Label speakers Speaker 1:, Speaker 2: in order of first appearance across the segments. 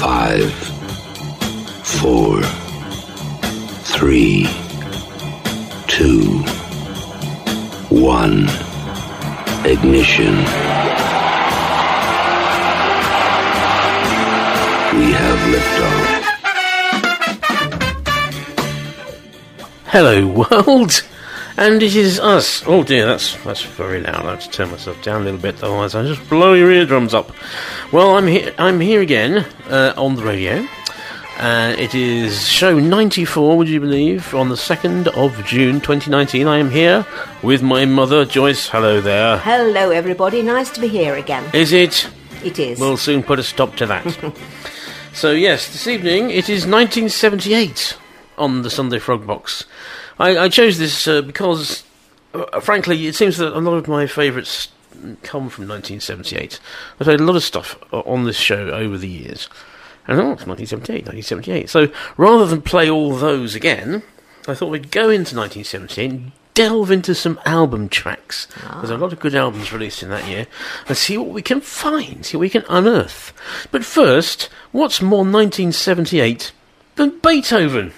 Speaker 1: Five, four, three, two, one. Ignition. We have liftoff.
Speaker 2: Hello, world, and it is us. Oh dear, that's that's very loud. I have to turn myself down a little bit, otherwise I just blow your eardrums up. Well, I'm here. I'm here again uh, on the radio. Uh, it is show 94, would you believe, on the 2nd of June 2019. I am here with my mother, Joyce. Hello there.
Speaker 3: Hello, everybody. Nice to be here again.
Speaker 2: Is it?
Speaker 3: It is.
Speaker 2: We'll soon put a stop to that. so, yes, this evening it is 1978 on the Sunday Frog Box. I, I chose this uh, because, uh, frankly, it seems that a lot of my favourites come from 1978. I've played a lot of stuff on this show over the years. And oh, it's 1978, 1978. So rather than play all those again, I thought we'd go into 1978 and delve into some album tracks. Ah. There's a lot of good albums released in that year, and see what we can find, see what we can unearth. But first, what's more 1978 than Beethoven?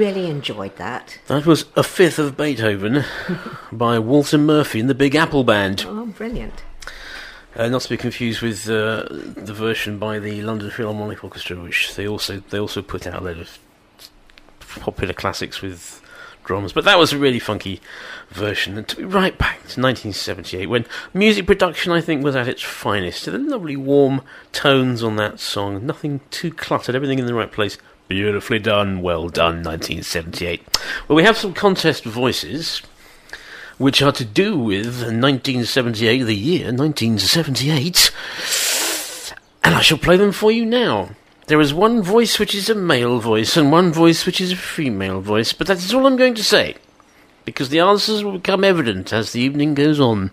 Speaker 3: Really enjoyed that.
Speaker 2: That was A Fifth of Beethoven by Walter Murphy and the Big Apple Band.
Speaker 3: Oh, brilliant.
Speaker 2: Uh, not to be confused with uh, the version by the London Philharmonic Orchestra, which they also they also put out a load of popular classics with drums. But that was a really funky version. And to be right back to 1978, when music production, I think, was at its finest. The lovely warm tones on that song, nothing too cluttered, everything in the right place. Beautifully done, well done, 1978. Well, we have some contest voices which are to do with 1978, the year 1978. And I shall play them for you now. There is one voice which is a male voice and one voice which is a female voice, but that is all I'm going to say, because the answers will become evident as the evening goes on.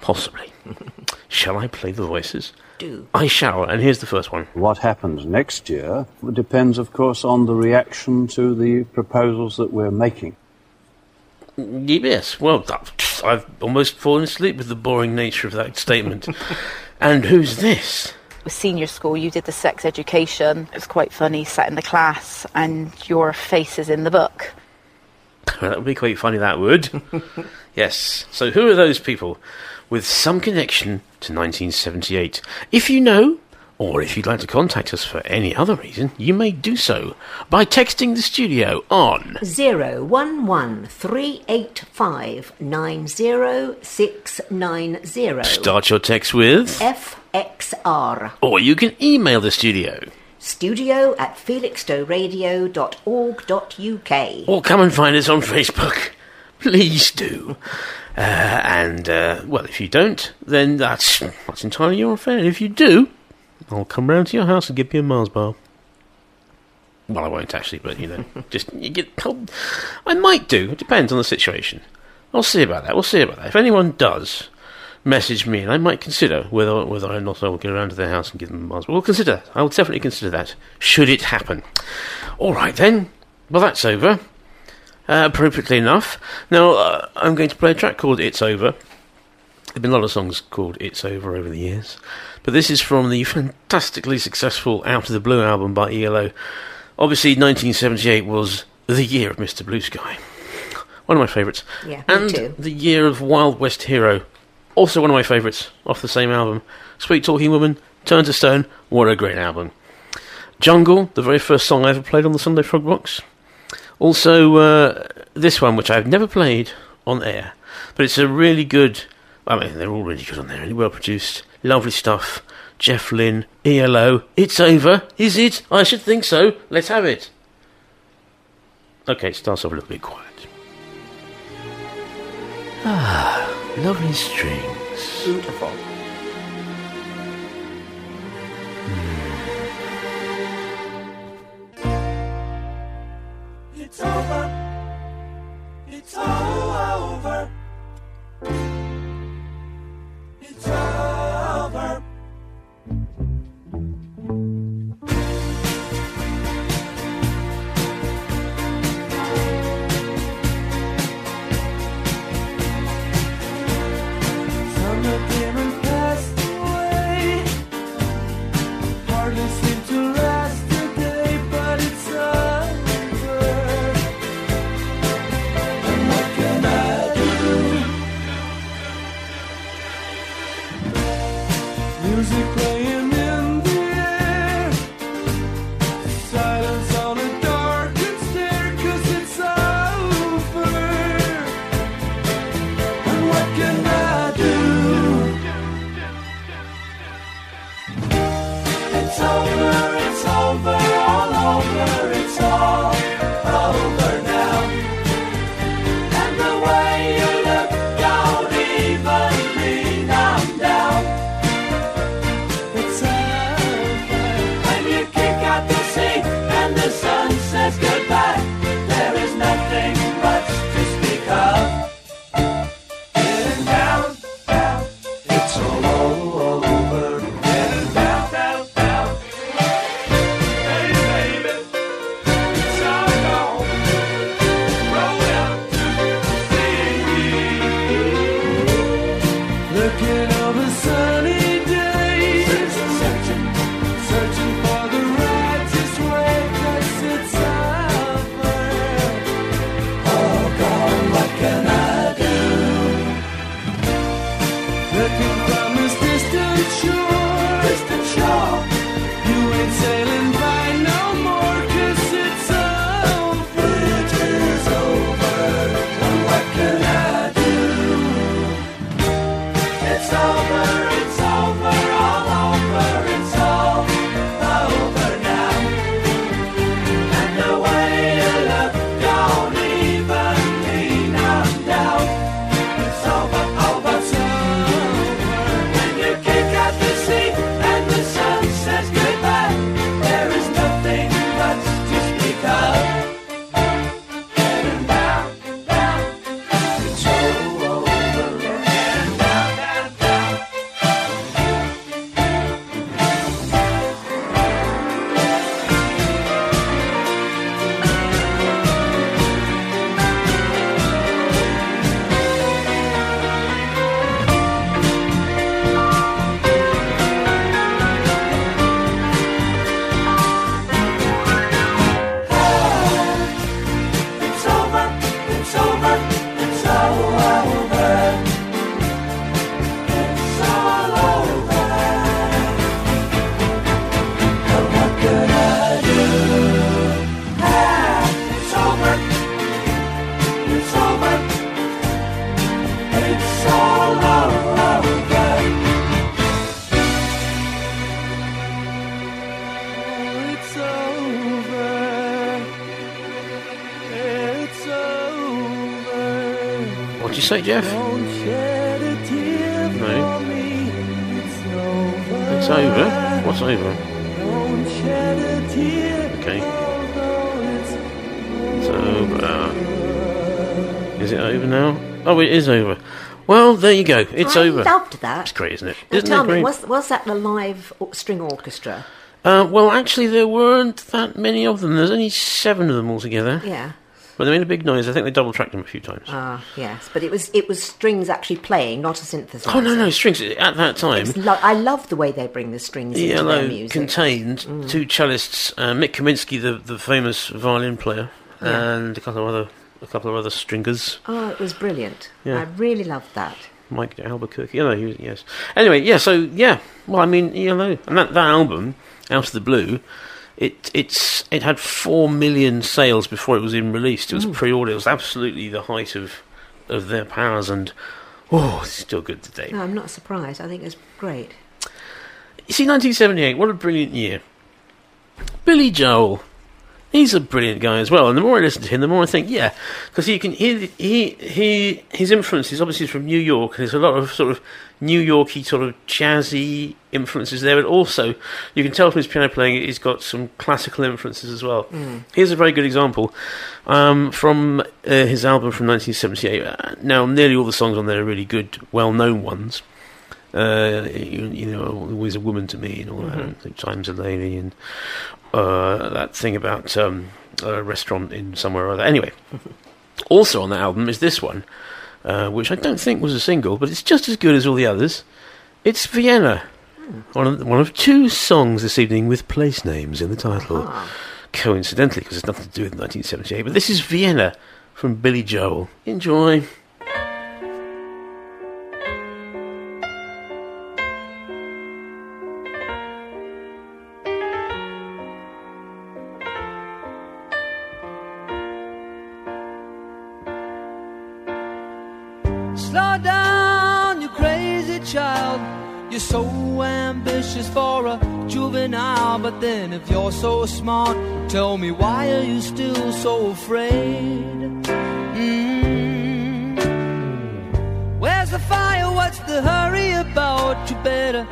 Speaker 2: Possibly. shall I play the voices?
Speaker 3: Do.
Speaker 2: I shall, and here's the first one.
Speaker 4: What happens next year depends, of course, on the reaction to the proposals that we're making.
Speaker 2: Yes, well, I've almost fallen asleep with the boring nature of that statement. and who's this?
Speaker 5: with senior school, you did the sex education. It was quite funny, sat in the class, and your face is in the book.
Speaker 2: Well, that would be quite funny, that would. yes. So, who are those people with some connection to 1978? If you know, or if you'd like to contact us for any other reason, you may do so by texting the studio on.
Speaker 3: Zero one one three eight five nine zero six nine zero.
Speaker 2: Start your text with,
Speaker 3: FXR.
Speaker 2: or you can email the studio,
Speaker 3: Studio at felixstowe.org.uk.
Speaker 2: or come and find us on Facebook. Please do. Uh, and, uh, well, if you don't, then that's, that's entirely your affair. If you do, I'll come round to your house and give you a Mars bar. Well, I won't actually, but you know, just you get. I'll, I might do. It depends on the situation. I'll see about that. We'll see about that. If anyone does message me, and I might consider whether whether or not I will go around to their house and give them a Mars bar. We'll consider. I will definitely consider that. Should it happen? All right then. Well, that's over. Uh, appropriately enough. Now uh, I'm going to play a track called "It's Over." There've been a lot of songs called It's Over over the years, but this is from the fantastically successful Out of the Blue album by ELO. Obviously, 1978 was the year of Mr. Blue Sky. One of my favourites.
Speaker 3: Yeah, me
Speaker 2: and
Speaker 3: too.
Speaker 2: the year of Wild West Hero. Also one of my favourites off the same album. Sweet Talking Woman, Turn to Stone. What a great album. Jungle, the very first song I ever played on the Sunday Frog Box. Also, uh, this one, which I've never played on air, but it's a really good. I mean, they're all really good on there, really well produced, lovely stuff. Jeff Lynne, ELO. It's over, is it? I should think so. Let's have it. Okay, it starts off a little bit quiet. Ah, lovely strings.
Speaker 3: Beautiful.
Speaker 6: It's over. It's all over. It's over.
Speaker 2: Say, Jeff?
Speaker 7: Don't shed a tear
Speaker 2: No.
Speaker 7: It's over.
Speaker 2: What's over?
Speaker 7: Don't shed a tear.
Speaker 2: Okay.
Speaker 7: although it's
Speaker 2: It's over. Is it over now? Oh, it is over. Well, there you go. It's
Speaker 3: I
Speaker 2: over.
Speaker 3: loved that.
Speaker 2: It's great, isn't it?
Speaker 3: Now
Speaker 2: Isn't
Speaker 3: tell
Speaker 2: it
Speaker 3: me,
Speaker 2: great?
Speaker 3: was, was that the live string orchestra?
Speaker 2: Uh, well, actually, there weren't that many of them. There's only seven of them altogether.
Speaker 3: Yeah.
Speaker 2: But they made a big noise. I think they double tracked them a few times.
Speaker 3: Ah, yes, but it was it was strings actually playing, not a synthesizer.
Speaker 2: oh no, no strings at that time.
Speaker 3: Lo- I love the way they bring the strings into their music.
Speaker 2: contained two cellists, uh, Mik Kaminski, the the famous violin player,
Speaker 3: Yeah.
Speaker 2: and a couple of other a couple of other stringers.
Speaker 3: oh, it was brilliant.
Speaker 2: Yeah.
Speaker 3: I really loved that.
Speaker 2: Mike Albuquerque. Know, he was, yes. Anyway, yeah. So yeah. Well, I mean, you know, and that, that album, Out of the Blue, it it's it had four million sales before it was even released. It was hmm. pre-order. It was absolutely the height of of their powers, and oh, it's still good today.
Speaker 3: No, I'm not surprised. I think it's great.
Speaker 2: You see, 1978. What a brilliant year. Billy Joel. He's a brilliant guy as well, and the more I listen to him, the more I think, yeah, because you can he he he his influence is obviously from New York, and there's a lot of sort of New Yorky sort of jazzy influences there, but also you can tell from his piano playing he's got some classical influences as well. Here's a very good example um, from uh, his album from 1978. Uh, Now, nearly all the songs on there are really good, well-known ones. Uh, you, you know, always a woman to me, and all that. and Times a lady, and uh, that thing about um, a restaurant in somewhere or other. Anyway, also on that album is this one, uh, which I don't think was a single, but it's just as good as all the others. It's Vienna. One of, one of two songs this evening with place names in the title.
Speaker 3: Ah.
Speaker 2: Coincidentally, because it's nothing to do with 1978. But this is Vienna from Billy Joel. Enjoy.
Speaker 7: You're so ambitious for a juvenile, but then if you're so smart, tell me why are you still so afraid? Mm. Where's the fire? What's the hurry about? You better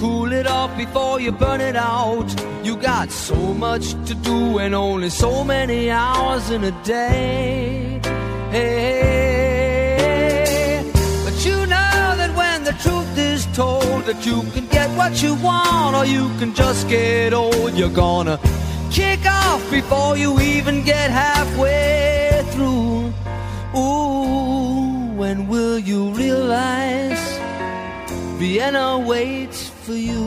Speaker 7: cool it off before you burn it out. You got so much to do and only so many hours in a day. Hey, told that you can get what you want or you can just get old, you're gonna kick off before you even get halfway through. Ooh, when will you realize Vienna waits for you?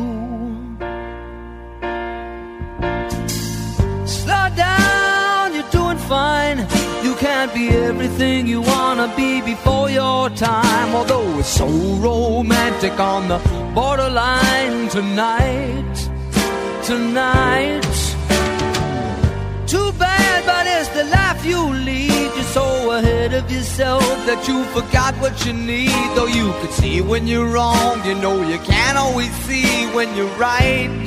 Speaker 7: Slow down, you're doing fine. You can't be everything you wanna be before your time. Although it's so romantic on the borderline tonight, tonight. Too bad, but it's the life you lead. You're so ahead of yourself that you forgot what you need. Though you could see when you're wrong, you know you can't always see when you're right.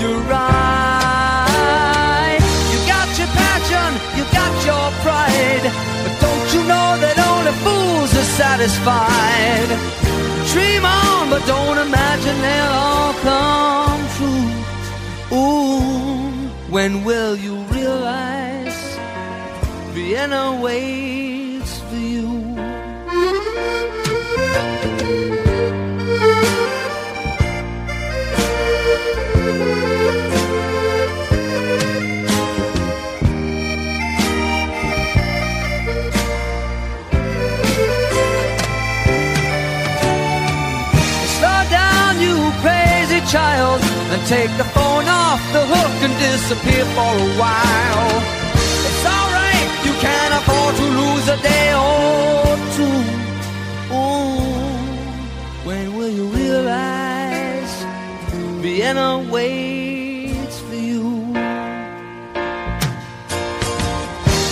Speaker 7: You're right. You got your passion, you got your pride. Don't you know that only fools are satisfied? Dream on, but don't imagine they'll all come true. Ooh, when will you realize Vienna waits for you? Child, and take the phone off the hook and disappear for a while. It's alright, you can't afford to lose a day or two. Ooh, when will you realize Vienna waits for you?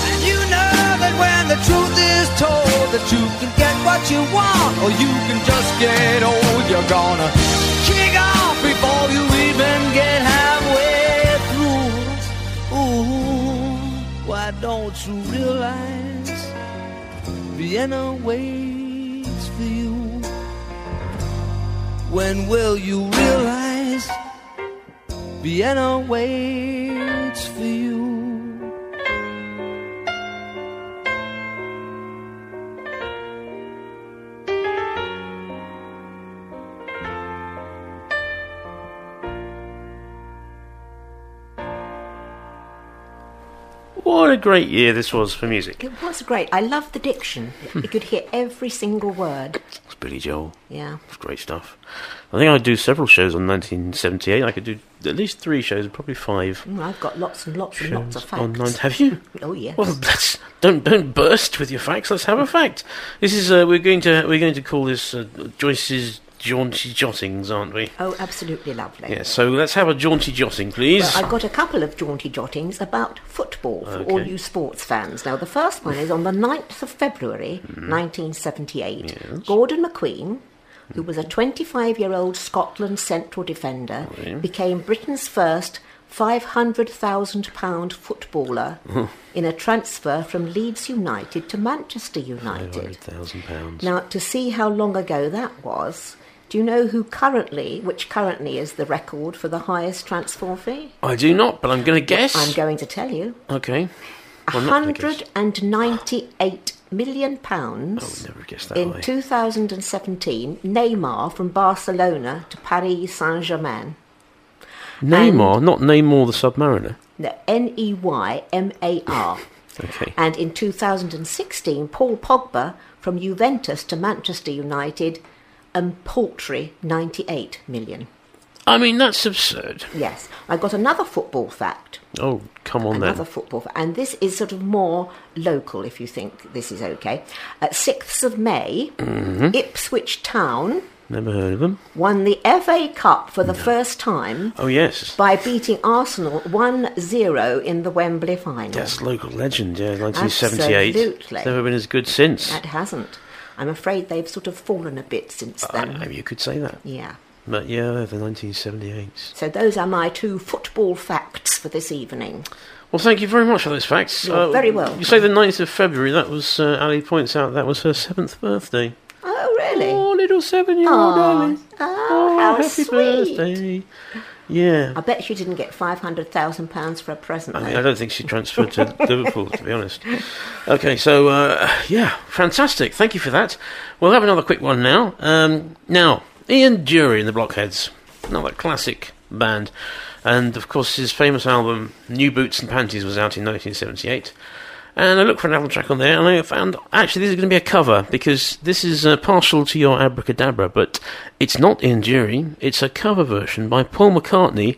Speaker 7: And you know that when the truth is told that you can get what you want or you can just get old, you're gonna get halfway through. Ooh, why don't you realize Vienna waits for you. When will you realize Vienna waits for you?
Speaker 2: What a great year this was for music.
Speaker 3: It was great. I loved the diction. you could hear every single word.
Speaker 2: It's Billy Joel.
Speaker 3: Yeah.
Speaker 2: It's great stuff. I think I'd do several shows on 1978. I could do at least three shows, probably five.
Speaker 3: Mm, I've got lots and lots and lots of
Speaker 2: shows on
Speaker 3: facts.
Speaker 2: nine- Have you?
Speaker 3: Oh yes.
Speaker 2: Well, let's don't don't burst with your facts. Let's have a fact. This is uh, we're going to we're going to call this uh, Joyce's jaunty jottings, aren't we?
Speaker 3: oh, absolutely lovely.
Speaker 2: Yeah. So let's have a jaunty jotting, please.
Speaker 3: Well, I've got a couple of jaunty jottings about football for all you sports fans. Now, the first one is on the 9th of February,
Speaker 2: Mm-hmm.
Speaker 3: 1978. Gordon McQueen, who was a 25 year old Scotland central defender, became Britain's first £500,000 footballer in a transfer from Leeds United to Manchester United.
Speaker 2: hundred thousand pounds.
Speaker 3: Now, to see how long ago that was, do you know who currently, which currently is the record for the highest transfer fee?
Speaker 2: I do not, but I'm going to guess.
Speaker 3: I'm going to tell you.
Speaker 2: okay. I'm not gonna guess.
Speaker 3: 198 million
Speaker 2: I
Speaker 3: pounds
Speaker 2: would never guess that
Speaker 3: in
Speaker 2: high.
Speaker 3: 2017. Neymar from Barcelona to Paris Saint Germain.
Speaker 2: Neymar, not Neymar the Submariner.
Speaker 3: No, N E Y M A R.
Speaker 2: Okay.
Speaker 3: And in 2016, Paul Pogba from Juventus to Manchester United, and paltry 98 million.
Speaker 2: I mean, that's absurd.
Speaker 3: Yes, I got another football fact.
Speaker 2: Oh, come on
Speaker 3: Another
Speaker 2: then.
Speaker 3: football, fact. and this is sort of more local, if you think this is okay. At sixth of May,
Speaker 2: Mm-hmm.
Speaker 3: Ipswich Town
Speaker 2: Never heard of them.
Speaker 3: won the FA Cup for the first time
Speaker 2: Oh, yes.
Speaker 3: by beating Arsenal 1-0 in the Wembley final.
Speaker 2: That's local legend, yeah, 1978.
Speaker 3: Absolutely.
Speaker 2: It's never been as good since.
Speaker 3: That hasn't. I'm afraid they've sort of fallen a bit since then.
Speaker 2: maybe you could say that.
Speaker 3: yeah.
Speaker 2: But yeah, the 1978s.
Speaker 3: So those are my two football facts for this evening.
Speaker 2: Well, thank you very much for those facts. Uh,
Speaker 3: You're very well.
Speaker 2: You say the 9th of February, that was, uh, Ali points out, that was her seventh birthday.
Speaker 3: Oh, really?
Speaker 2: Oh, little seven year old
Speaker 3: Aw.
Speaker 2: Ali.
Speaker 3: Oh, how
Speaker 2: happy
Speaker 3: sweet.
Speaker 2: birthday. Yeah.
Speaker 3: I bet she didn't get £500,000 for a present.
Speaker 2: I
Speaker 3: though.
Speaker 2: mean, I don't think she transferred to Liverpool, to be honest. Okay, so uh, yeah, fantastic. Thank you for that. We'll have another quick one now. Um, now, Ian Dury and the Blockheads, another classic band, and of course his famous album New Boots and Panties was out in 1978. And I looked for an album track on there, and I found actually this is going to be a cover because this is uh, partial to your Abracadabra, but it's not Dury. It's a cover version by Paul McCartney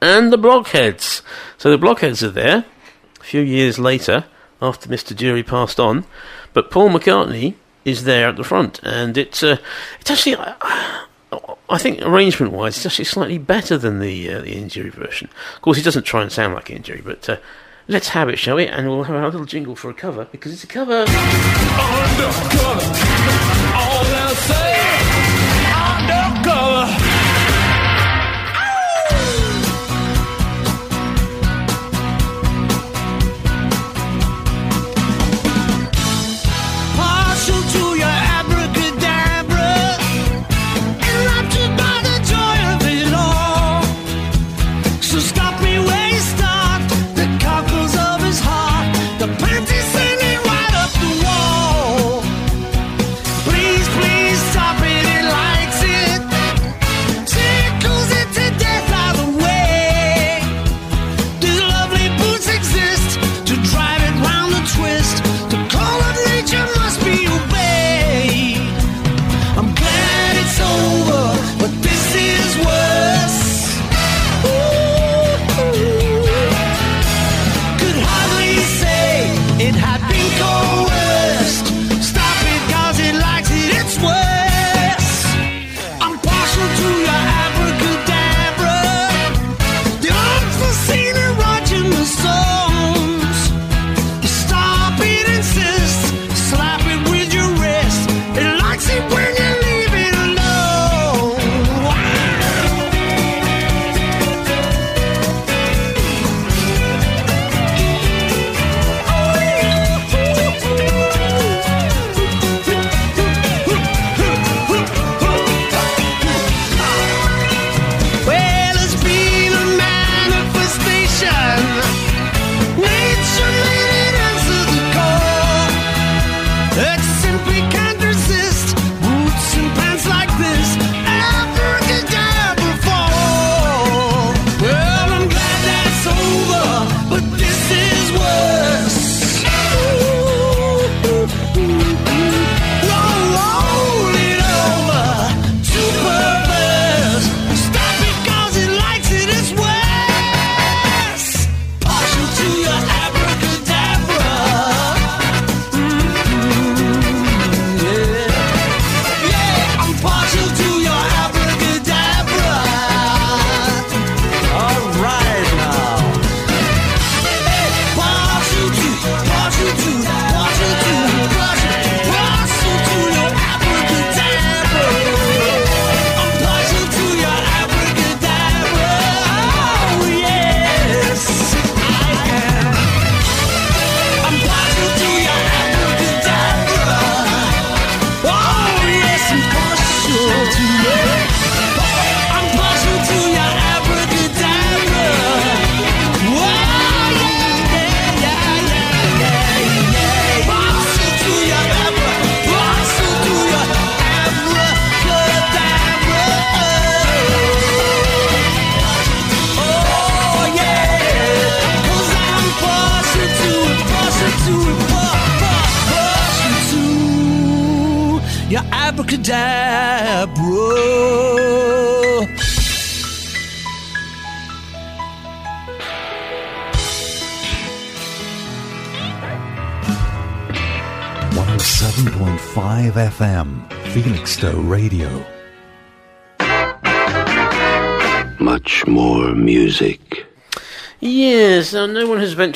Speaker 2: and the Blockheads. So the Blockheads are there a few years later after Mr. Dury passed on, but Paul McCartney is there at the front, and it's uh, it's actually. I I think arrangement-wise, it's actually slightly better than the uh, the Ian Dury version. Of course, he doesn't try and sound like Ian Dury, but uh, let's have it, shall we? And we'll have a little jingle for a cover because it's a cover.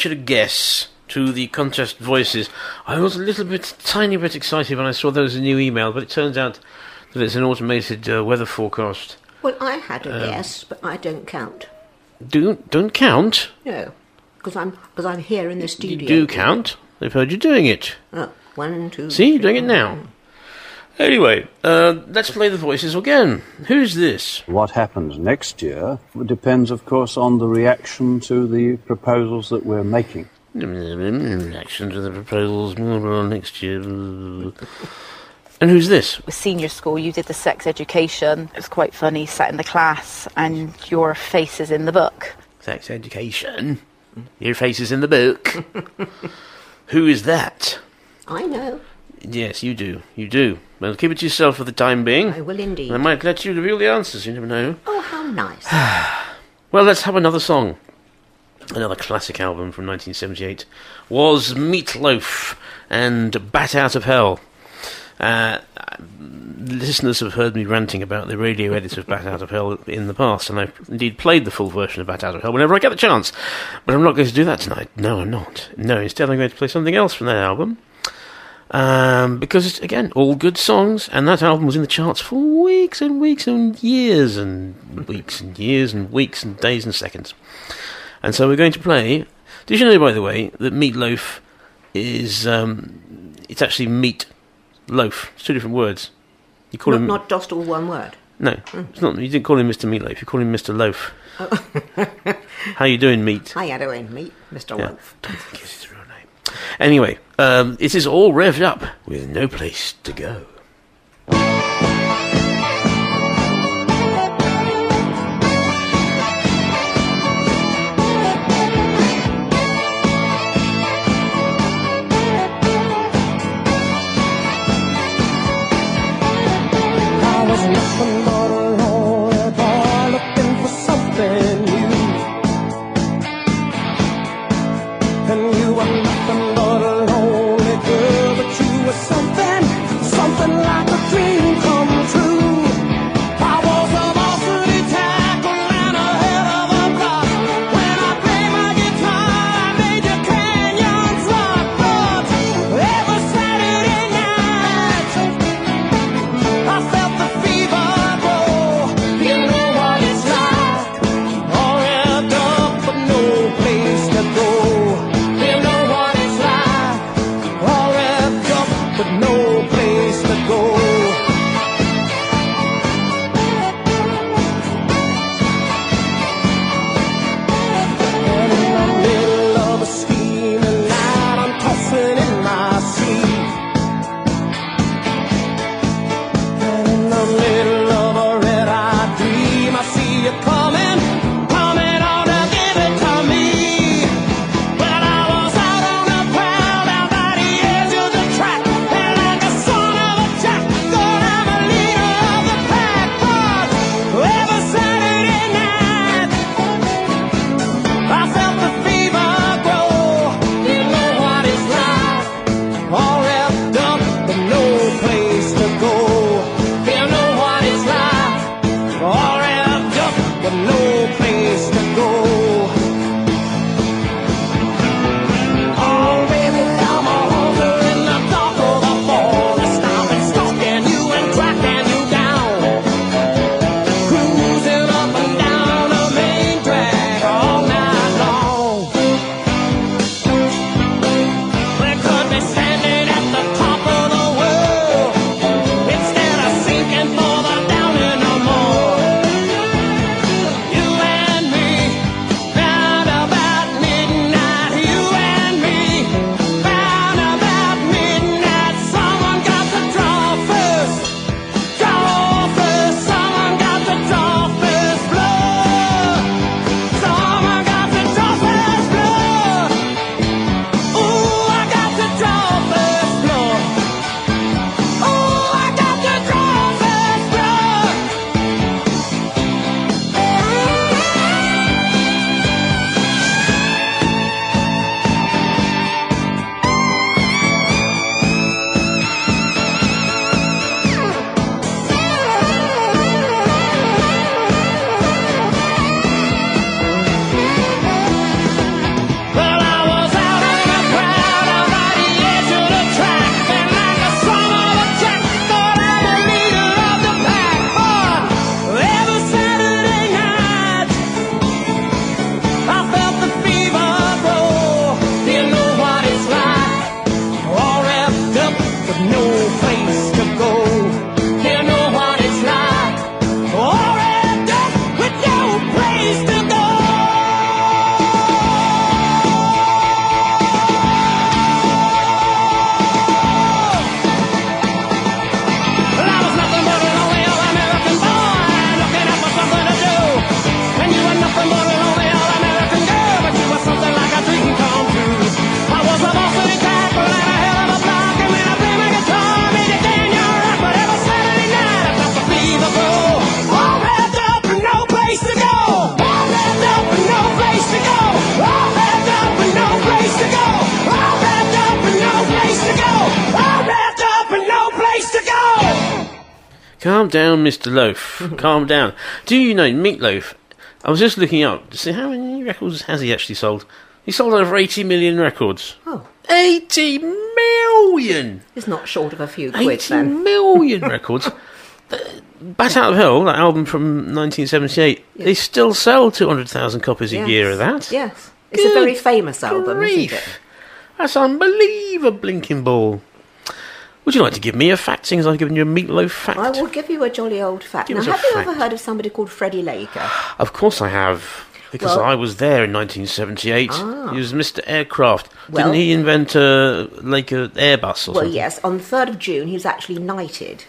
Speaker 2: Has ventured a guess to the contest voices. I was a little bit, tiny bit excited when I saw there was a new email, but it turns out that it's an automated uh, weather forecast.
Speaker 3: Well, I had
Speaker 2: Um,
Speaker 3: a guess, but I don't count.
Speaker 2: Do don't count.
Speaker 3: No, because I'm because I'm here in the
Speaker 2: You
Speaker 3: studio.
Speaker 2: do count. They've heard you doing it.
Speaker 3: Oh, one, two.
Speaker 2: See, you're doing it now. Anyway, uh, let's play the voices again. Who's this?
Speaker 4: What happens next year depends, of course, on the reaction to the proposals that we're making.
Speaker 2: Reaction to the proposals next year. And who's this?
Speaker 5: With senior school, you did the sex education. It was quite funny, sat in the class, and your face is in the book.
Speaker 2: Sex education. Your face is in the book. Who is that?
Speaker 3: I know.
Speaker 2: Yes, you do. You do. Well, keep it to yourself for the time being.
Speaker 3: I will indeed.
Speaker 2: I might let you reveal the answers. You never know.
Speaker 3: Oh, how nice.
Speaker 2: Well, let's have another song. Another classic album from 1978 was Meatloaf and Bat Out of Hell. Uh, listeners have heard me ranting about the radio edit of Bat Out of Hell in the past, and I've indeed played the full version of Bat Out of Hell whenever I get the chance. But I'm not going to do that tonight. No, I'm not. No, instead I'm going to play something else from that album. Um, because again, all good songs, and that album was in the charts for weeks and weeks and years and weeks and years and weeks and days and seconds. And so we're going to play. Did you know, by the way, that meatloaf is um, it's actually meat loaf. It's two different words. You call
Speaker 3: not,
Speaker 2: him
Speaker 3: not just all one word.
Speaker 2: no, it's not. You didn't call him Mr. Meatloaf. You call him Mr. Loaf. How you doing, meat?
Speaker 3: Hi, Edwin, meat, Mr.
Speaker 2: Yeah.
Speaker 3: Wolf.
Speaker 2: Anyway, um, it is all revved up with no place to go. Mr. Loaf. Calm down. Do you know Meatloaf? I was just looking up to see how many records has he actually sold. He sold over 80 million records.
Speaker 3: Oh,
Speaker 2: 80 million!
Speaker 3: it's not short of a few quid
Speaker 2: 80
Speaker 3: then.
Speaker 2: million records. Bat Out of Hell, that album from 1978, they still sell 200,000 copies a
Speaker 3: Yes.
Speaker 2: year of that.
Speaker 3: Yes. It's
Speaker 2: Good
Speaker 3: a very famous album,
Speaker 2: grief.
Speaker 3: isn't it?
Speaker 2: That's unbelievable, blinking ball. Would you like to give me a fact, seeing as I've given you a meatloaf fact?
Speaker 3: I will give you a jolly old fact.
Speaker 2: Give
Speaker 3: now, have you
Speaker 2: fact.
Speaker 3: ever heard of somebody called Freddie Laker?
Speaker 2: Of course I have. Because
Speaker 3: Well-
Speaker 2: I was there in 1978.
Speaker 3: Ah.
Speaker 2: He was Mr. Aircraft.
Speaker 3: Well-
Speaker 2: Didn't he invent a, like a Airbus or
Speaker 3: Well,
Speaker 2: something?
Speaker 3: yes, on the 3rd of June, he was actually knighted.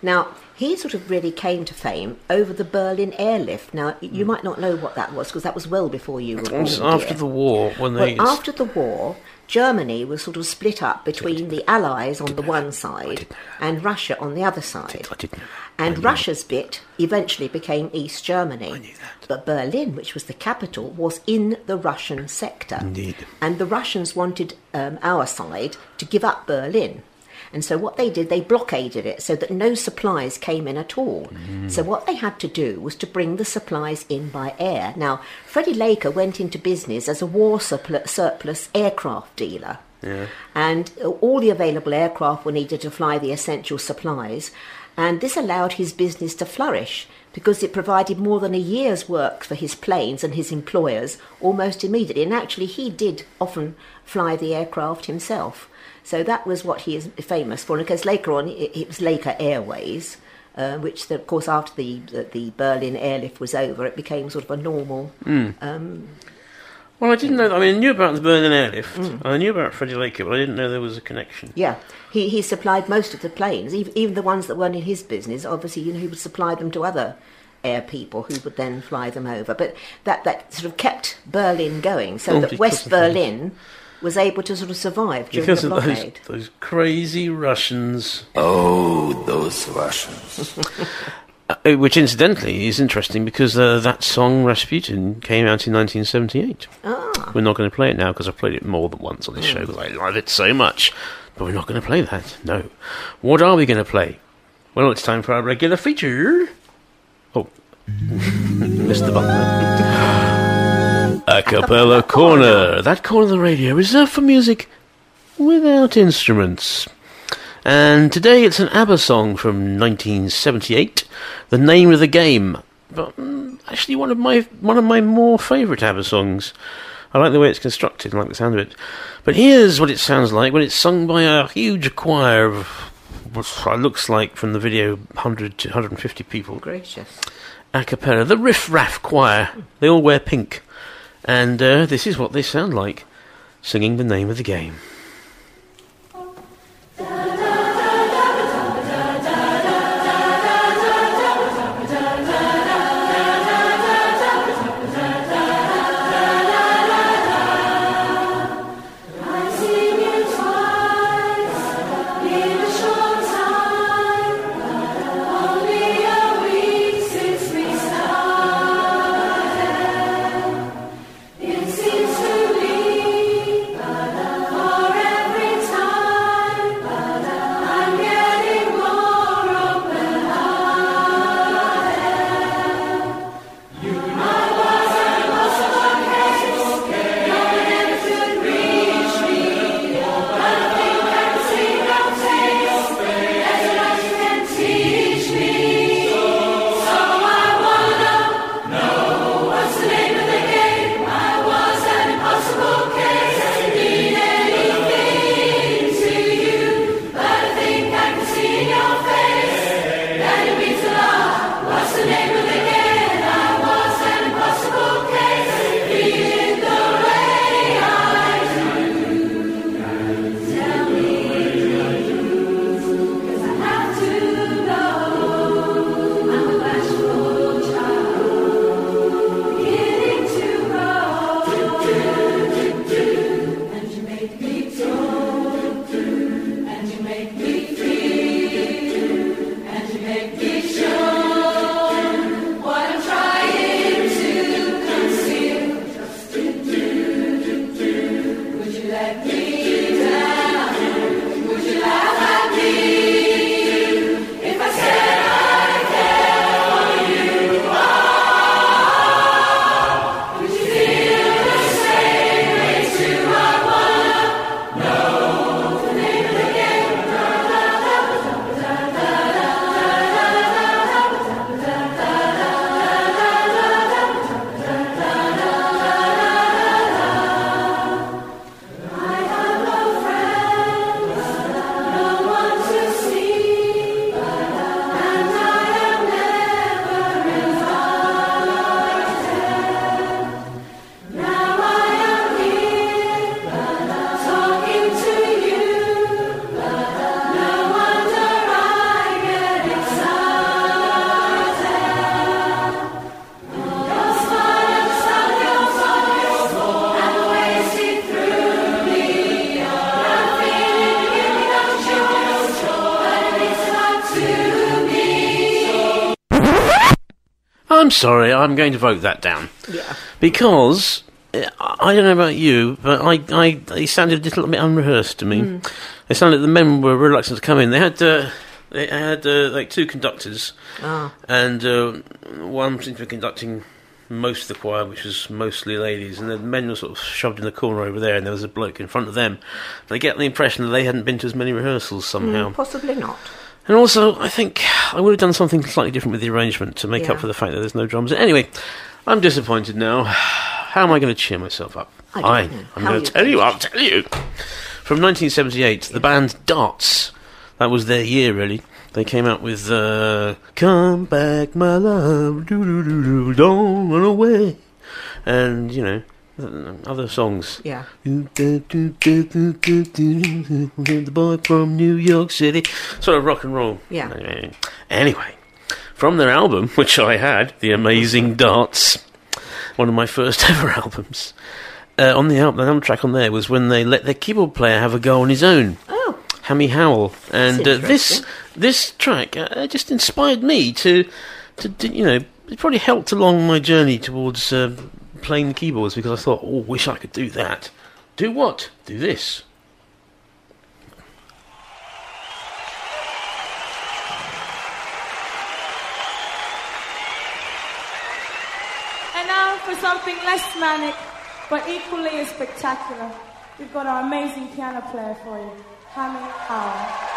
Speaker 3: Now, he sort of really came to fame over the Berlin airlift. Now, you might not know what that was because that was well before you were
Speaker 2: It
Speaker 3: born.
Speaker 2: was after
Speaker 3: dear.
Speaker 2: the war when they.
Speaker 3: Well, after the war, Germany was sort of split up between the Allies on the one side and Russia on the other side.
Speaker 2: I didn't know.
Speaker 3: And Russia's bit eventually became East Germany. But Berlin, which was the capital, was in the Russian sector.
Speaker 2: Indeed.
Speaker 3: And the Russians wanted um, our side to give up Berlin. And so what they did, they blockaded it so that no supplies came in at all. So what they had to do was to bring the supplies in by air. Now, Freddie Laker went into business as a war surplus, surplus aircraft dealer. And uh, all the available aircraft were needed to fly the essential supplies. And this allowed his business to flourish because it provided more than a year's work for his planes and his employers almost immediately. And actually, he did often fly the aircraft himself. So that was what he is famous for. And because later on, it, it was Laker Airways, uh, which, of course, after the, the the Berlin airlift was over, it became sort of a normal.
Speaker 2: Well, I didn't know. I mean, I knew about the Berlin airlift.
Speaker 3: Mm.
Speaker 2: I knew about Freddie Laker, but I didn't know there was a connection.
Speaker 3: Yeah, he, he supplied most of the planes, even, even the ones that weren't in his business. Obviously, you know, he would supply them to other air people who would then fly them over. But that, that sort of kept Berlin going, so
Speaker 2: Oh,
Speaker 3: that West
Speaker 2: the-
Speaker 3: Berlin was able to sort of survive during
Speaker 2: Because
Speaker 3: the
Speaker 2: of those,
Speaker 3: blockade.
Speaker 2: those crazy Russians.
Speaker 7: Oh, those Russians.
Speaker 2: Uh, which, incidentally, is interesting because uh, that song Rasputin came out in 1978.
Speaker 3: Ah,
Speaker 2: We're not going to play it now because I've played it more than once on this show because I love it so much. But we're not going to play that. No. What are we going to play? Well, it's time for our regular feature. Oh, missed the button. A cappella corner. That corner of the radio reserved for music without instruments. And today it's an ABBA song from 1978. The name of the game. But mm, actually, one of my one of my more favourite ABBA songs. I like the way it's constructed. I like the sound of it. But here's what it sounds like when it's sung by a huge choir of what looks like from the video 100 to 150 people
Speaker 3: gracious.
Speaker 2: a cappella, the Riff Raff Choir. They all wear pink. And uh, this is what they sound like, singing the name of the game. Sorry, I'm going to vote that down
Speaker 3: Yeah.
Speaker 2: because I don't know about you, but I, I they sounded a little bit unrehearsed to me.
Speaker 3: Hmm.
Speaker 2: They sounded the men were reluctant to come in. They had uh, they had uh, like two conductors,
Speaker 3: Ah.
Speaker 2: and uh, one seemed to be conducting most of the choir, which was mostly ladies, and the men were sort of shoved in the corner over there, and there was a bloke in front of them. But I get the impression that they hadn't been to as many rehearsals somehow.
Speaker 3: Mm, possibly not.
Speaker 2: And also, I think I would have done something slightly different with the arrangement to make
Speaker 3: Yeah.
Speaker 2: up for the fact that there's no drums. Anyway, I'm disappointed now. How am I going to cheer myself up?
Speaker 3: I.
Speaker 2: I'm going to tell you. I'll tell you. From 1978, the band Darts. That was their year, really. They came out with uh, "Come Back, My Love," "Don't Run Away," and you know other songs.
Speaker 3: Yeah.
Speaker 2: The boy from New York City. Sort of rock and roll.
Speaker 3: Yeah.
Speaker 2: Anyway, from their album, which I had, The Amazing Darts, one of my first ever albums, uh, on the album, the album track on there was when they let their keyboard player have a go on his own.
Speaker 3: Oh,
Speaker 2: Hammy Howell, and uh, this this track uh, just inspired me to, to, to you know it probably helped along my journey towards uh, playing the keyboards because I thought, oh, wish I could do that. Do what? Do this.
Speaker 8: And now for something less manic, but equally as spectacular, we've got our amazing piano player for you, Hammy Howell.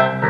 Speaker 9: One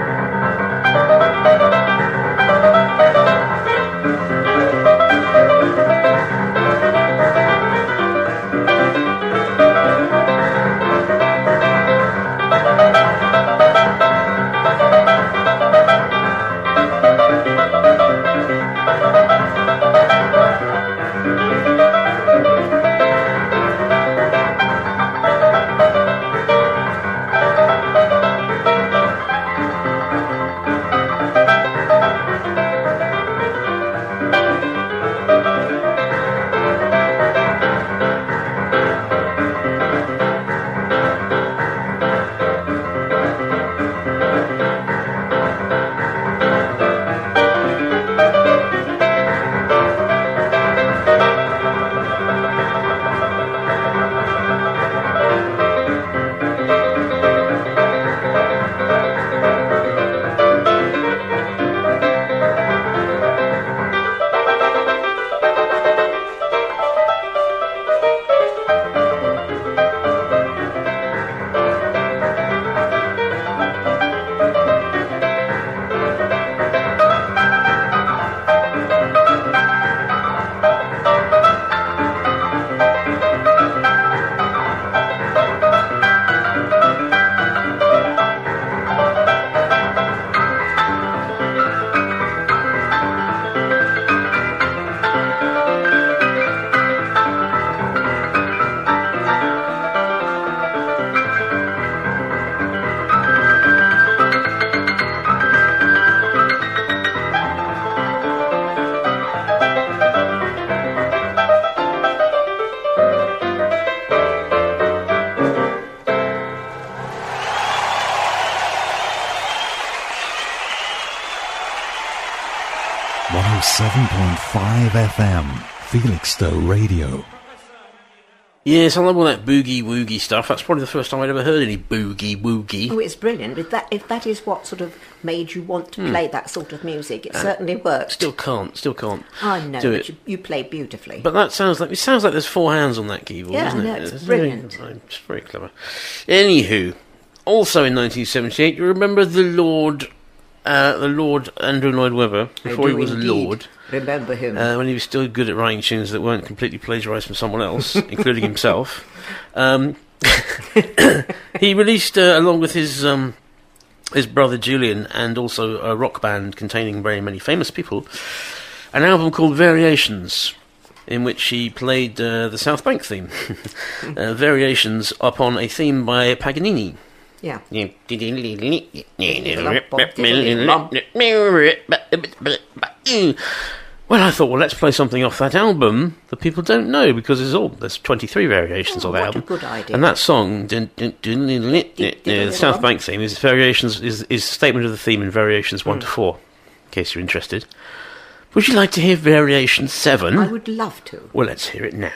Speaker 9: Felixstowe Radio.
Speaker 2: Yes, I love all that boogie woogie stuff. That's probably the first time I'd ever heard any boogie woogie.
Speaker 3: oh, it's brilliant. If that if that is what sort of made you want
Speaker 2: Hmm.
Speaker 3: to play that sort of music, it certainly worked.
Speaker 2: Still can't, still can't.
Speaker 3: I know,
Speaker 2: do
Speaker 3: but
Speaker 2: it.
Speaker 3: you, you play beautifully.
Speaker 2: But that sounds like it sounds like there's four hands on that keyboard,
Speaker 3: Yeah,
Speaker 2: doesn't
Speaker 3: no,
Speaker 2: it?
Speaker 3: it's
Speaker 2: very-
Speaker 3: brilliant.
Speaker 2: It's very clever. Anywho, also in 1978, you remember the Lord, uh, the Lord Andrew Lloyd Webber before he was a Lord.
Speaker 3: Remember him?
Speaker 2: uh, when he was still good at writing tunes that weren't completely plagiarised from someone else, including himself. Um, he released, uh, along with his um, his brother Julian, and also a rock band containing very many famous people, an album called Variations. In which he played uh, the South Bank theme, uh, variations upon a theme by Paganini.
Speaker 3: Yeah.
Speaker 2: Well, I thought, well, let's play something off that album that people don't know because there's all there's 23 variations
Speaker 3: Oh,
Speaker 2: of
Speaker 3: a
Speaker 2: album.
Speaker 3: good idea.
Speaker 2: And that song, dun, dun, dun, the South. Bank theme, is variations is is a statement of the theme in variations mm. one to four. In case you're interested, would you like to hear variation seven?
Speaker 3: I would love to.
Speaker 2: Well, let's hear it now.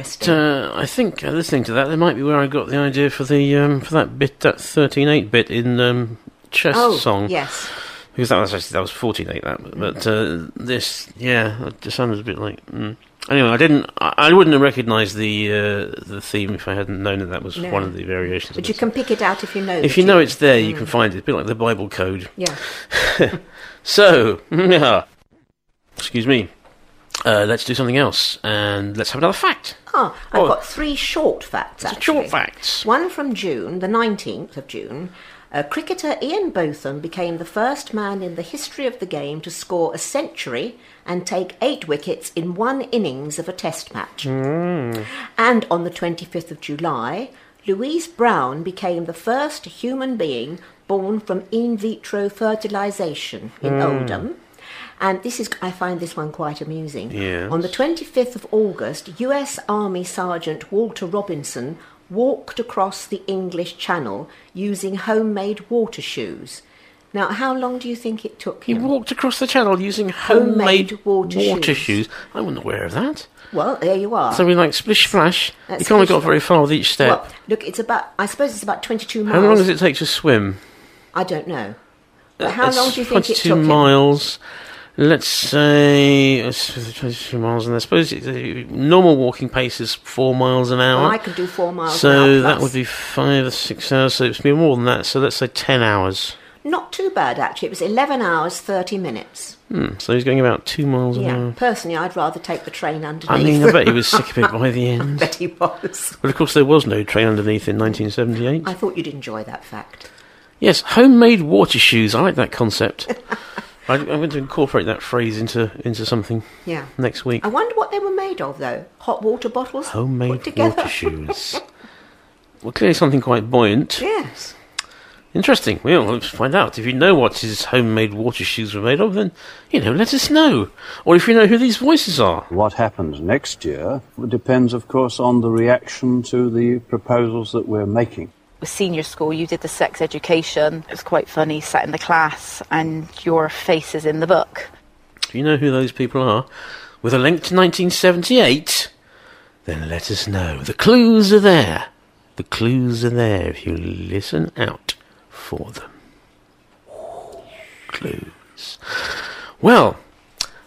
Speaker 3: Interesting.
Speaker 2: Uh, I think uh, listening to that, that might be where I got the idea for the um, for that bit, that thirteen eight bit in um, chess
Speaker 3: oh,
Speaker 2: song.
Speaker 3: yes.
Speaker 2: because that was actually that was fourteen eight. That, but uh, this, yeah, it just sounded a bit like. Mm. Anyway, I didn't. I, I wouldn't have recognised the uh, the theme if I hadn't known that that was
Speaker 3: No.
Speaker 2: one of the variations.
Speaker 3: But you can pick it out if you know.
Speaker 2: if you know it's there, you can find it. It's A bit like the Bible code.
Speaker 3: Yeah.
Speaker 2: So, yeah. excuse me. Uh, let's do something else, and let's have another fact.
Speaker 3: Ah, I've
Speaker 2: Oh.
Speaker 3: got three short facts. Actually.
Speaker 2: short facts.
Speaker 3: One from June, the 19th of June. Uh, cricketer Ian Botham became the first man in the history of the game to score a century and take eight wickets in one innings of a test match. And on the 25th of July, Louise Brown became the first human being born from in vitro fertilization in Oldham. And this is, I find this one quite amusing.
Speaker 2: Yes.
Speaker 3: On the 25th of August, US Army Sergeant Walter Robinson walked across the English Channel using homemade water shoes. Now, how long do you think it took him?
Speaker 2: He walked across the channel using
Speaker 3: Homemade
Speaker 2: homemade,
Speaker 3: water shoes.
Speaker 2: shoes. I wasn't aware of that.
Speaker 3: Well, there you are.
Speaker 2: So we like splish splash.
Speaker 3: That's
Speaker 2: you can't have got very far with each step.
Speaker 3: well, look, it's about, I suppose it's about 22 miles.
Speaker 2: how long does it take to swim?
Speaker 3: I don't know. But uh, how
Speaker 2: It's
Speaker 3: long do you think it
Speaker 2: 22
Speaker 3: took him?
Speaker 2: miles. Let's say 22 miles, and I suppose normal walking pace is four miles an hour.
Speaker 3: Well, I can do four miles an
Speaker 2: so
Speaker 3: hour
Speaker 2: that would be five or six hours. So it's been more than that. So let's say ten hours.
Speaker 3: Not too bad, actually. It was 11 hours, 30 minutes.
Speaker 2: Hmm, so he's going about two miles an
Speaker 3: Yeah.
Speaker 2: hour.
Speaker 3: Personally, I'd rather take the train underneath.
Speaker 2: I mean, I bet he was sick of it by the end.
Speaker 3: I bet he was.
Speaker 2: But of course, there was no train underneath in 1978.
Speaker 3: I thought you'd enjoy that fact.
Speaker 2: Yes, homemade water shoes. I like that concept. I, I'm going to incorporate that phrase into into something
Speaker 3: Yeah.
Speaker 2: next week.
Speaker 3: I wonder what they were made of, though. Hot water bottles put
Speaker 2: Homemade
Speaker 3: together.
Speaker 2: water shoes. well, clearly something quite buoyant.
Speaker 3: yes.
Speaker 2: Interesting. Well, let's find out. If you know what his homemade water shoes were made of, then, you know, let us know. Or if you know who these voices are.
Speaker 4: What happens next year depends, of course, on the reaction to the proposals that we're making.
Speaker 5: With senior school, you did the sex education. It was quite funny, sat in the class, and your face is in the book.
Speaker 2: Do you know who those people are, with a link to 1978, then let us know. The clues are there. The clues are there if you listen out for them. Clues. Well,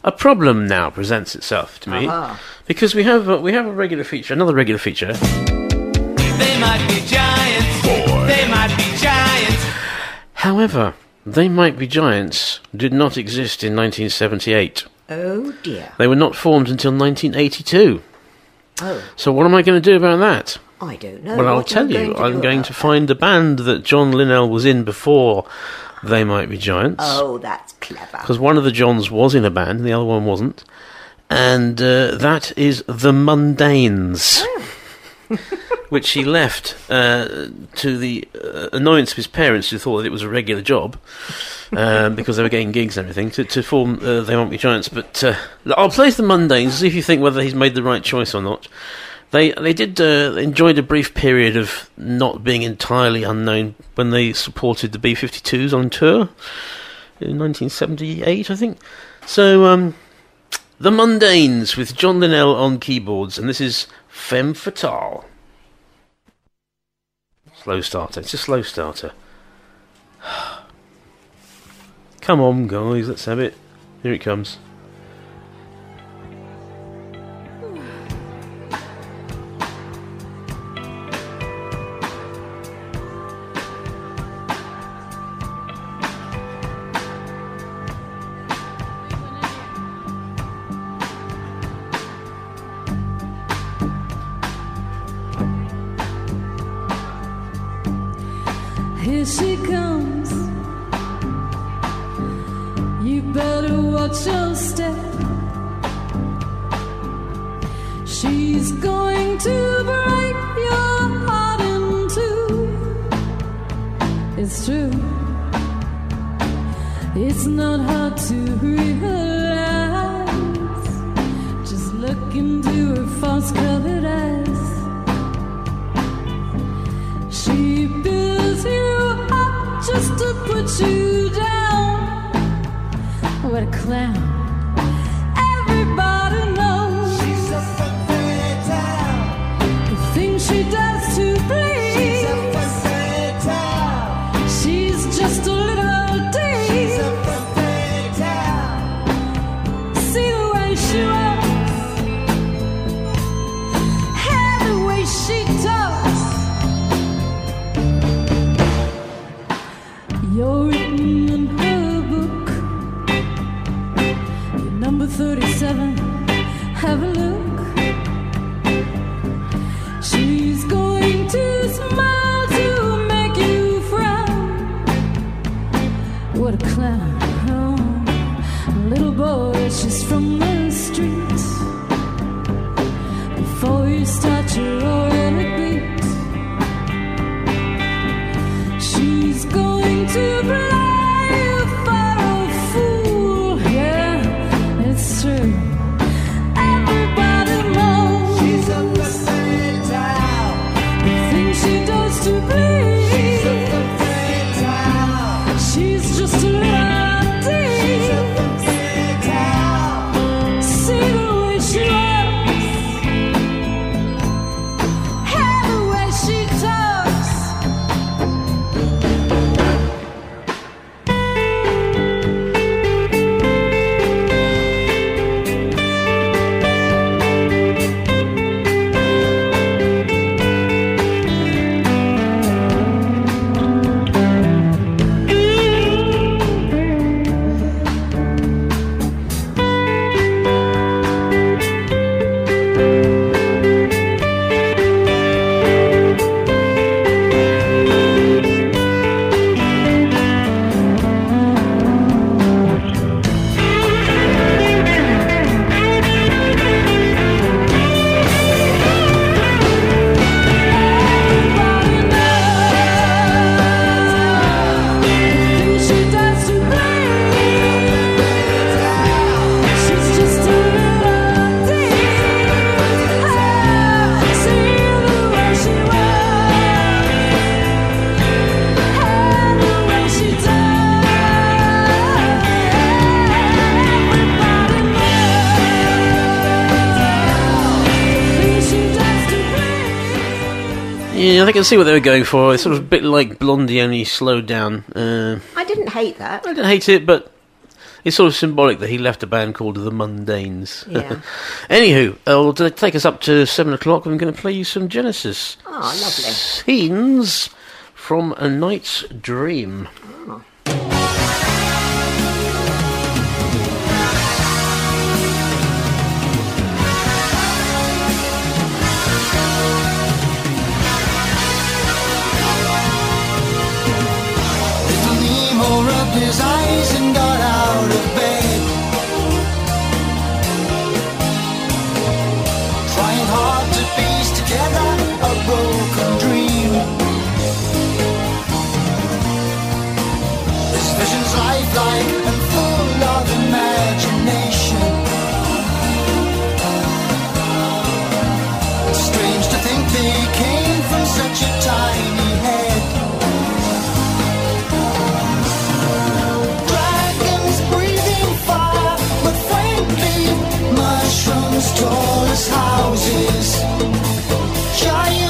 Speaker 2: a problem now presents itself to me
Speaker 3: Aha.
Speaker 2: because we have a, we have a regular feature, another regular feature.
Speaker 7: They might be giants. They might be giants.
Speaker 2: However, They Might Be Giants did not exist in 1978.
Speaker 3: Oh dear.
Speaker 2: They were not formed until 1982.
Speaker 3: Oh,
Speaker 2: So what am I going to do about that?
Speaker 3: I don't know.
Speaker 2: well, I'll tell you.
Speaker 3: going
Speaker 2: I'm going to find the band that John Linnell was in before They Might Be Giants.
Speaker 3: Oh, that's clever.
Speaker 2: Because one of the Johns was in a band, and the other one wasn't. And uh, that is The Mundanes. which he left uh, to the uh, annoyance of his parents, who thought that it was a regular job um, because they were getting gigs and everything, to, to form uh, They Won't Be Giants. But uh, I'll place the Mundanes, see if you think whether he's made the right choice or not. They they did uh, enjoyed a brief period of not being entirely unknown when they supported the B 52s on tour in 1978, I think. So, um, the Mundanes with John Linnell on keyboards, and this is Femme Fatale. Slow starter. It's a slow starter. Come on, guys, let's have it. Here it comes.
Speaker 10: 37. Have a look.
Speaker 2: I can see what they were going for. It's sort of a bit like Blondie, only slowed down. Uh,
Speaker 3: I didn't hate that.
Speaker 2: I didn't hate it, but it's sort of symbolic that he left a band called the Mundanes.
Speaker 3: Yeah.
Speaker 2: Anywho, uh, well, to take us up to seven o'clock, I'm going to play you some Genesis
Speaker 3: Oh, lovely.
Speaker 2: scenes from A Night's Dream.
Speaker 11: His eyes and got out of bed. Trying hard to piece together a broken dream. His vision's lifelike and full of imagination. It's strange to think they came from such a tiny mushrooms tall as houses. Giant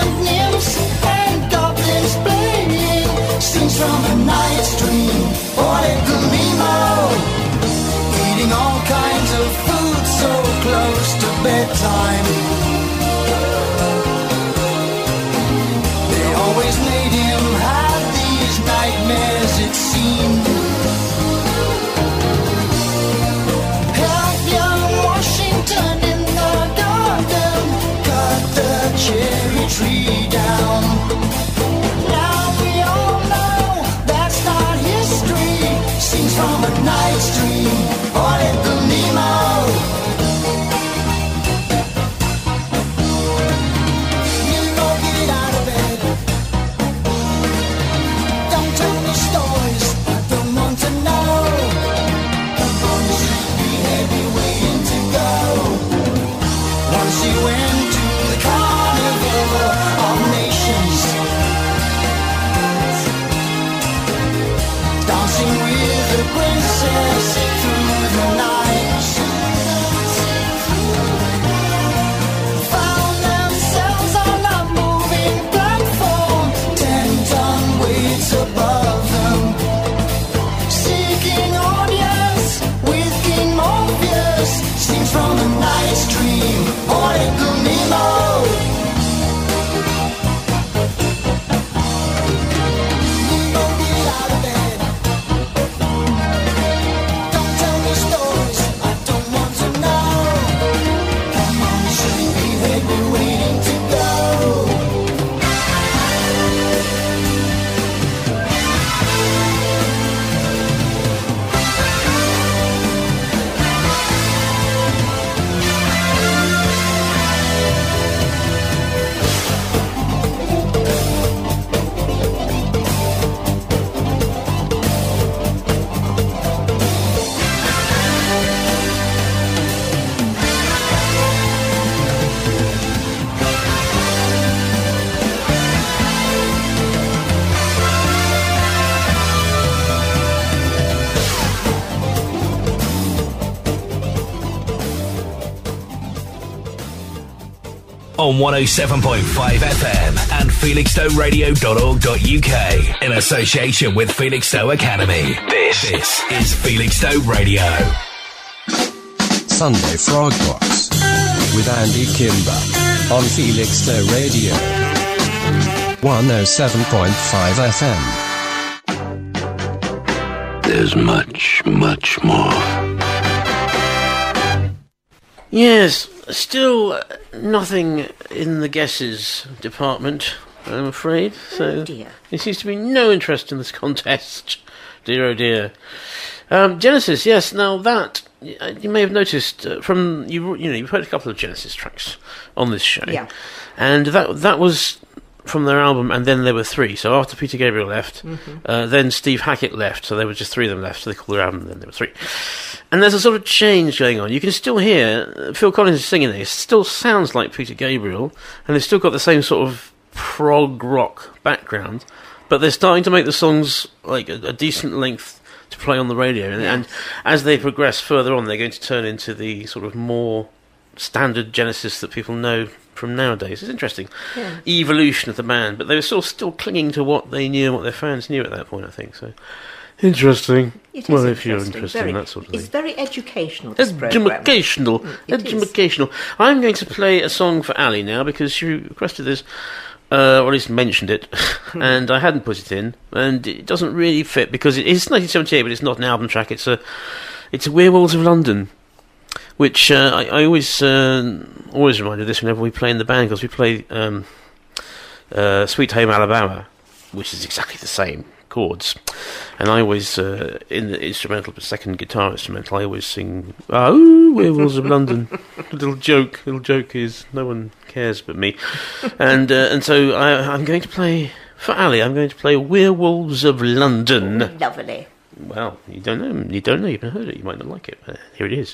Speaker 11: on
Speaker 12: 107.5 FM and felixstoweradio.org.uk in association with Felixstowe Academy. This, this is Felixstowe Radio.
Speaker 13: Sunday Frog Box with Andy Kimber on Felixstowe Radio 107.5 FM.
Speaker 1: There's much, much more.
Speaker 2: Yes, still uh, nothing in the guesses department, I'm afraid. So
Speaker 3: dear.
Speaker 2: there seems to be no interest in this contest. Dear oh dear. Um, Genesis, yes. Now that uh, you may have noticed uh, from you, you know, you've heard a couple of Genesis tracks on this show,
Speaker 3: Yeah.
Speaker 2: and that that was from their album, and then there were three. So after Peter Gabriel left,
Speaker 3: Mhm.
Speaker 2: uh, then Steve Hackett left, so there were just three of them left. So they called their album, and then there were three. And there's a sort of change going on. You can still hear uh, Phil Collins singing this. It still sounds like Peter Gabriel, and they've still got the same sort of prog rock background, but they're starting to make the songs like a, a decent length to play on the radio. And, and as they progress further on, they're going to turn into the sort of more standard Genesis that people know from nowadays. It's interesting.
Speaker 3: Yeah.
Speaker 2: Evolution of the band, but they were sort of still clinging to what they knew and what their fans knew at that point, I think. So interesting. Well, if you're interested
Speaker 3: very-
Speaker 2: in that sort of
Speaker 3: It's
Speaker 2: thing.
Speaker 3: very educational.
Speaker 2: Educational.
Speaker 3: Mm, it is.
Speaker 2: Educational. I'm going to play a song for Ali now because she requested this, uh, or at least mentioned it, and I hadn't put it in, and it doesn't really fit because it is 1978, but it's not an album track. It's a, it's Werewolves of London, which uh, I, I always, uh, always remind of this whenever we play in the band because we play um, uh, Sweet Home Alabama, which is exactly the same chords. And I always, uh, in the instrumental, but second guitar instrumental, I always sing, Oh, Werewolves of London. A little joke, little joke is no one cares but me. and uh, and so I, I'm going to play, for Ali, I'm going to play Werewolves of London.
Speaker 3: Lovely.
Speaker 2: Well, you don't know, you don't know, you haven't heard it, you might not like it, but here it is.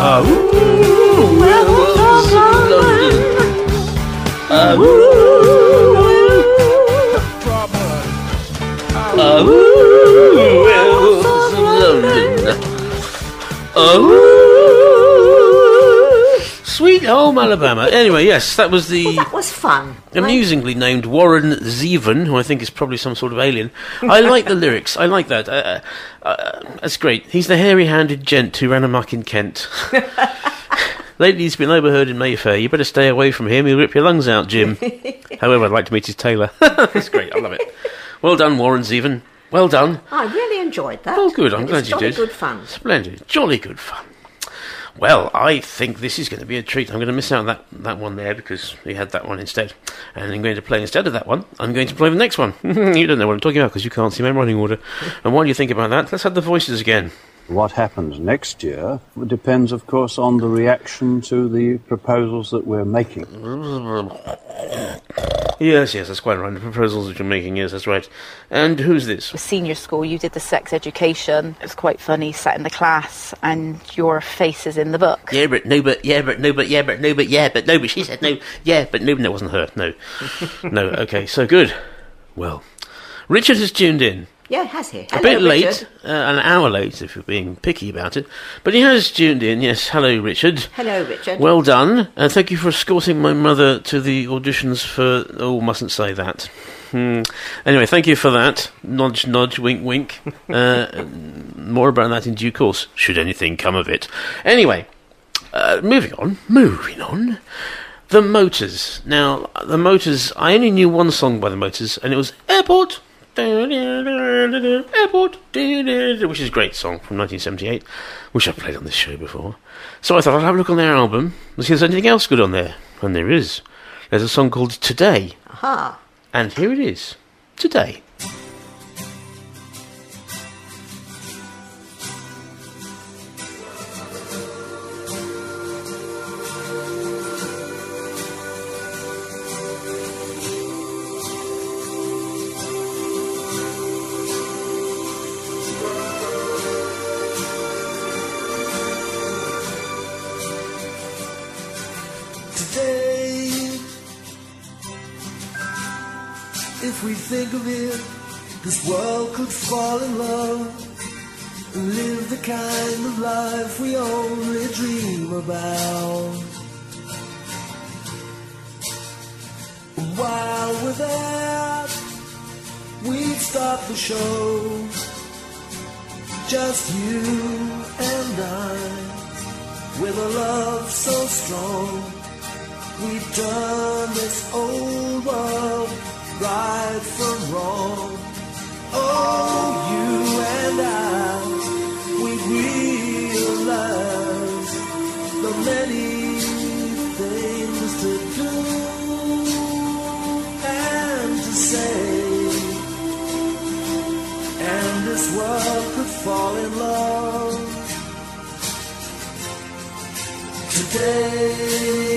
Speaker 2: Ahoo, werewolves of London. Ahoo, ahoo, werewolves of London. Ahoo, sweet home Alabama. Anyway, yes, that was the.
Speaker 3: That was fun.
Speaker 2: Amusingly named Warren Zevon, who I think is probably some sort of alien. I like the lyrics. I like that. Uh, uh, that's great. He's the hairy-handed gent who ran amok in Kent. Lately, he's been overheard in Mayfair. You better stay away from him. He'll rip your lungs out, Jim. However, I'd like to meet his tailor. That's great. I love it. Well done, Warren Zevon. Well done.
Speaker 3: I really enjoyed that.
Speaker 2: Oh, good. I'm
Speaker 3: It
Speaker 2: glad you
Speaker 3: jolly
Speaker 2: did.
Speaker 3: good fun.
Speaker 2: Splendid. Jolly good fun. Well, I think this is going to be a treat. I'm going to miss out that, that one there because we had that one instead. And I'm going to play instead of that one, I'm going to play the next one. you don't know what I'm talking about because you can't see my running order. And while you think about that, let's have the voices again.
Speaker 4: What happens next year depends, of course, on the reaction to the proposals that we're making.
Speaker 2: Yes, yes, that's quite right. The proposals that you're making, yes, that's right. And who's this?
Speaker 5: The senior school, you did the sex education. It's quite funny, sat in the class, and your face is in the book.
Speaker 2: Yeah, but no, but yeah, but no, but yeah, but no, but yeah, but no, but she said no, yeah, but no, but no, it wasn't her. No, no. Okay, so good. Well, Richard has tuned in.
Speaker 3: Yeah, has he?
Speaker 2: a
Speaker 3: Hello,
Speaker 2: bit late, uh, an hour late, if you're being picky about it. But he has tuned in. Yes, hello, Richard.
Speaker 3: Hello, Richard.
Speaker 2: Well done. Uh, thank you for escorting my mother to the auditions for. Oh, mustn't say that. Hmm. Anyway, thank you for that. Nudge, nudge, wink, wink. Uh, more about that in due course, should anything come of it. Anyway, uh, moving on. Moving on. The Motors. Now, the Motors. I only knew one song by the Motors, and it was Airport. Airport, which is a great song from 1978, which I've played on this show before. So I thought I'd have a look on their album and see if there's anything else good on there. And there is. There's a song called Today,
Speaker 3: Aha.
Speaker 2: and here it is. Today.
Speaker 6: Today, this world could fall in love and live the kind of life we only dream about. While we're there, we'd start the show. Just you and I, with a love so strong. We turn this old world right from wrong. Fall in love today.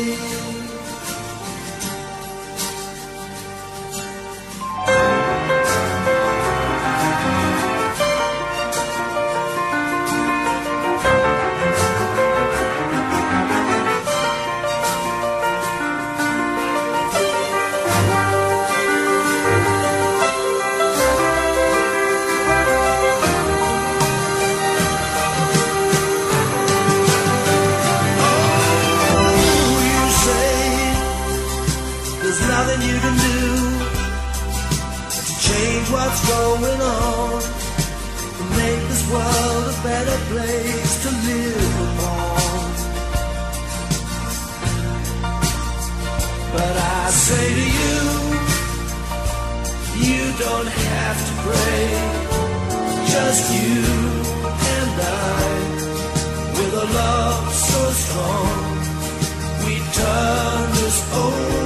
Speaker 6: Place to live upon. But I say to you, you don't have to pray, just you and I, with a love so strong. We turn this old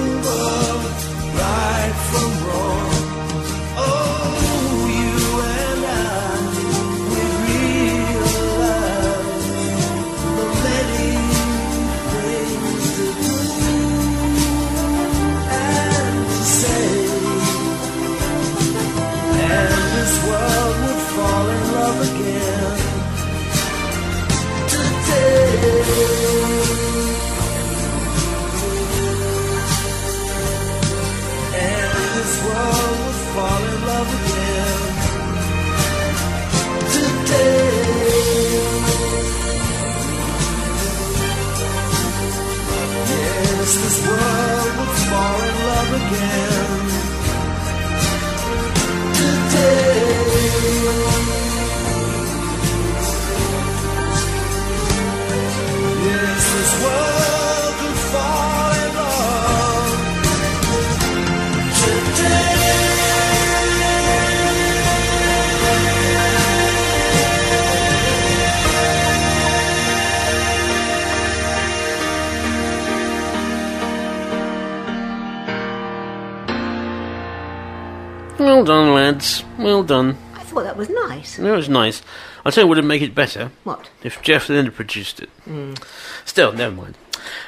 Speaker 2: done, lads. Well done.
Speaker 3: I thought that was nice.
Speaker 2: That was nice. I'll tell you what would make it better.
Speaker 3: What?
Speaker 2: If Jeff Lynne had produced it.
Speaker 3: Mm.
Speaker 2: Still, never mind.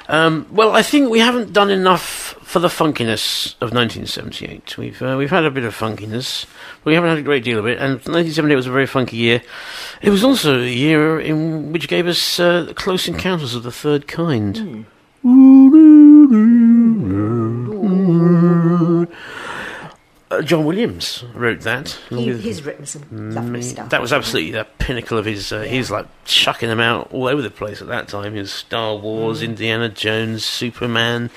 Speaker 2: Um, well, I think we haven't done enough for the funkiness of 1978. We've uh, we've had a bit of funkiness, but we haven't had a great deal of it. And 1978 was a very funky year. It was also a year in which gave us uh, Close Encounters of the Third Kind. Uh, John Williams wrote that.
Speaker 3: He, he's written some lovely stuff.
Speaker 2: That was absolutely the pinnacle of his. Uh, He's like chucking them out all over the place at that time. His Star Wars,
Speaker 3: Mm.
Speaker 2: Indiana Jones, Superman,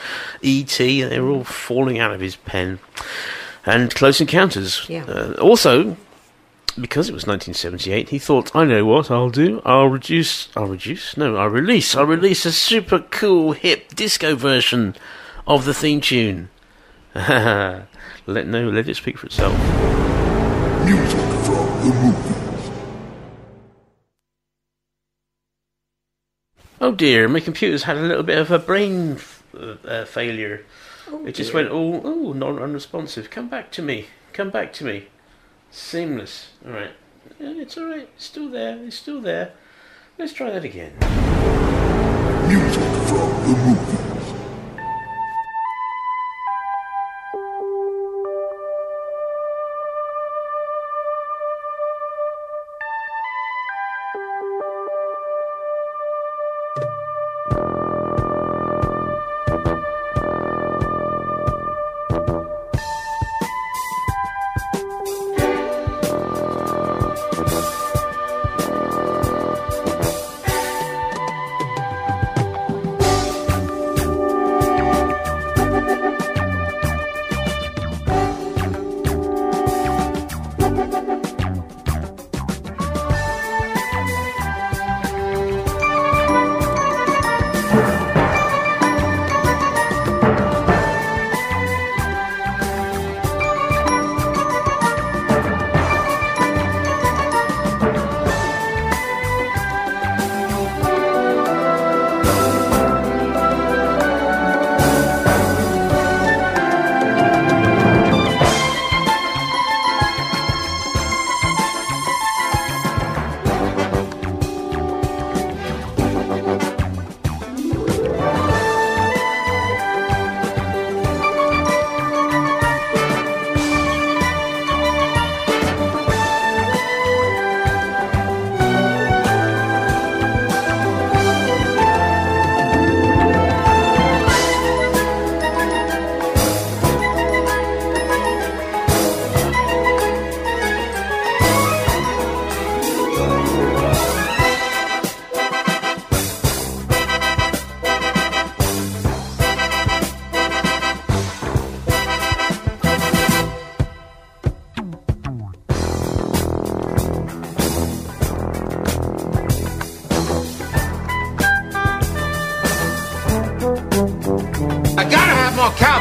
Speaker 2: E.T. They were all falling out of his pen. And Close Encounters.
Speaker 3: Yeah.
Speaker 2: Uh, also, because it was 1978, he thought, I know what I'll do. I'll reduce. I'll reduce? No, I'll release. I'll release a super cool, hip disco version of the theme tune. let no, let it speak for itself.
Speaker 14: Music from the movies.
Speaker 2: Oh dear, my computer's had a little bit of a brain f- uh, uh, failure.
Speaker 3: Oh,
Speaker 2: it just
Speaker 3: dear.
Speaker 2: went all oh non unresponsive. Come back to me. Come back to me. Seamless. All right. Yeah, it's all right. It's still there. It's still there. Let's try that again.
Speaker 14: Music from the movies.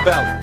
Speaker 15: More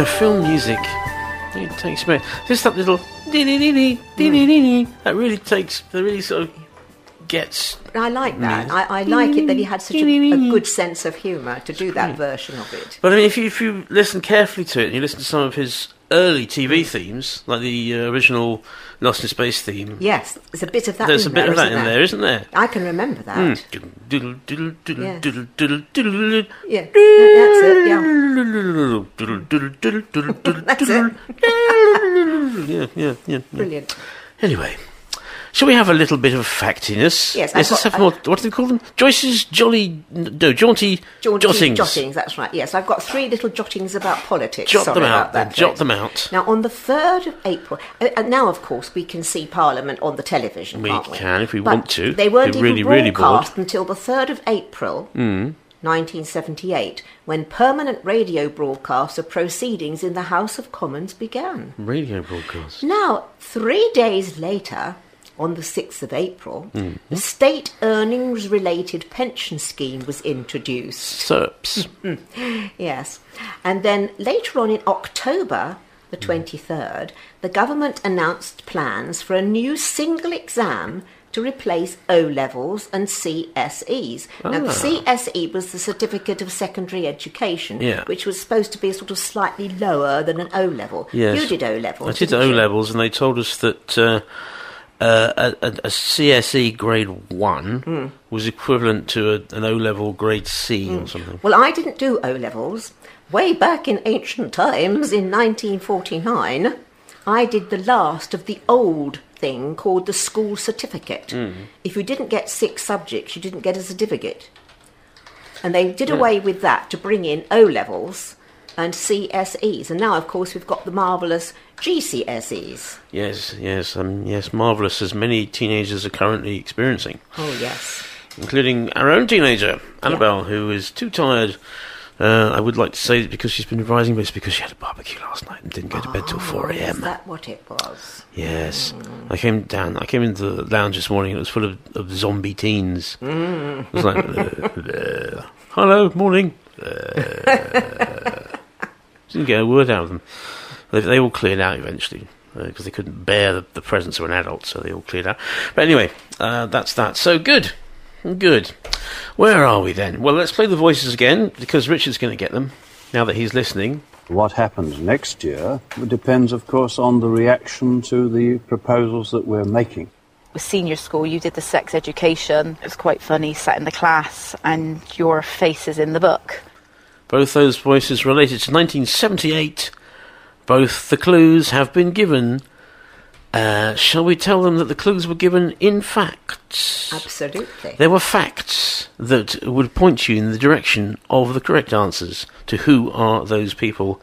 Speaker 2: Yeah, film music. It takes me. Just that little that really takes. That really sort of gets.
Speaker 3: I like that. I, I like it that he had such a, a good sense of humour to do that version of it.
Speaker 2: But I mean, if you if you listen carefully to it, and you listen to some of his early TV themes, like the uh, original Lost in Space theme.
Speaker 3: Yes, there's a bit of that.
Speaker 2: There's
Speaker 3: in
Speaker 2: a bit
Speaker 3: there,
Speaker 2: of that in there, isn't there?
Speaker 3: I can remember that.
Speaker 2: Mm.
Speaker 3: Yeah. Yeah, That's it. yeah,
Speaker 2: yeah, yeah, yeah.
Speaker 3: Brilliant.
Speaker 2: Anyway, Shall we have a little bit of factiness?
Speaker 3: Yes, I've
Speaker 2: let's
Speaker 3: got-
Speaker 2: have more. What do they call them? Joyce's jolly, no, jaunty,
Speaker 3: Jaunty
Speaker 2: jottings.
Speaker 3: jottings, that's right. Yes, I've got three little jottings about politics.
Speaker 2: Jot
Speaker 3: Sorry
Speaker 2: them out. Then. Jot them out.
Speaker 3: Now, on the 3rd of April, uh, and now, of course, we can see Parliament on the television,
Speaker 2: We
Speaker 3: can't we?
Speaker 2: can if we
Speaker 3: But
Speaker 2: want to.
Speaker 3: They weren't
Speaker 2: We're really,
Speaker 3: even
Speaker 2: really bored.
Speaker 3: broadcast until the 3rd of April,
Speaker 2: Mm.
Speaker 3: 1978, when permanent radio broadcasts of proceedings in the House of Commons began.
Speaker 2: Radio broadcast.
Speaker 3: Now, three days later, on the 6th of April,
Speaker 2: Mhm.
Speaker 3: the State Earnings Related Pension Scheme was introduced.
Speaker 2: SERPs.
Speaker 3: yes. And then later on in October the 23rd, the government announced plans for a new single exam to replace O levels and CSEs. Now,
Speaker 2: Ah.
Speaker 3: CSE was the Certificate of Secondary Education,
Speaker 2: Yeah.
Speaker 3: which was supposed to be a sort of slightly lower than an O level.
Speaker 2: Yes.
Speaker 3: You did O levels.
Speaker 2: I did O levels, and they told us that uh, uh, a, a, a CSE grade one
Speaker 3: Mm.
Speaker 2: was equivalent to a, an O level grade C or something.
Speaker 3: Well, I didn't do O levels. Way back in ancient times, in 1949, I did the last of the old thing called the school certificate.
Speaker 2: Mm.
Speaker 3: If you didn't get six subjects, you didn't get a certificate. And they did
Speaker 2: Yeah.
Speaker 3: away with that to bring in O levels and CSEs. And now, of course, we've got the marvellous GCSEs.
Speaker 2: Yes, yes, um, yes, marvellous as many teenagers are currently experiencing,
Speaker 3: Oh, yes.
Speaker 2: including our own teenager, Annabelle, who is too tired. Uh, I would like to say that because she's been revising, but it's because she had a barbecue last night and didn't go to bed till 4
Speaker 3: Oh, Is
Speaker 2: a.m.
Speaker 3: that what it was?
Speaker 2: Yes. I came down, I came into the lounge this morning and it was full of, of zombie teens.
Speaker 3: Mm.
Speaker 2: It was like, uh, uh, hello, morning. Uh, didn't get a word out of them. They, they all cleared out eventually because they couldn't bear the, the presence of an adult, so they all cleared out. But anyway, uh, that's that. So good. Good. Where are we then? Well, let's play the voices again because Richard's going to get them now that he's listening.
Speaker 4: What happens next year depends, of course, on the reaction to the proposals that we're making.
Speaker 5: With senior school, you did the sex education. It was quite funny, sat in the class, and your face is in the book.
Speaker 2: Both those voices related to 1978. Both the clues have been given. Uh, shall we tell them that the clues were given in facts?
Speaker 3: Absolutely.
Speaker 2: There were facts that would point you in the direction of the correct answers to who are those people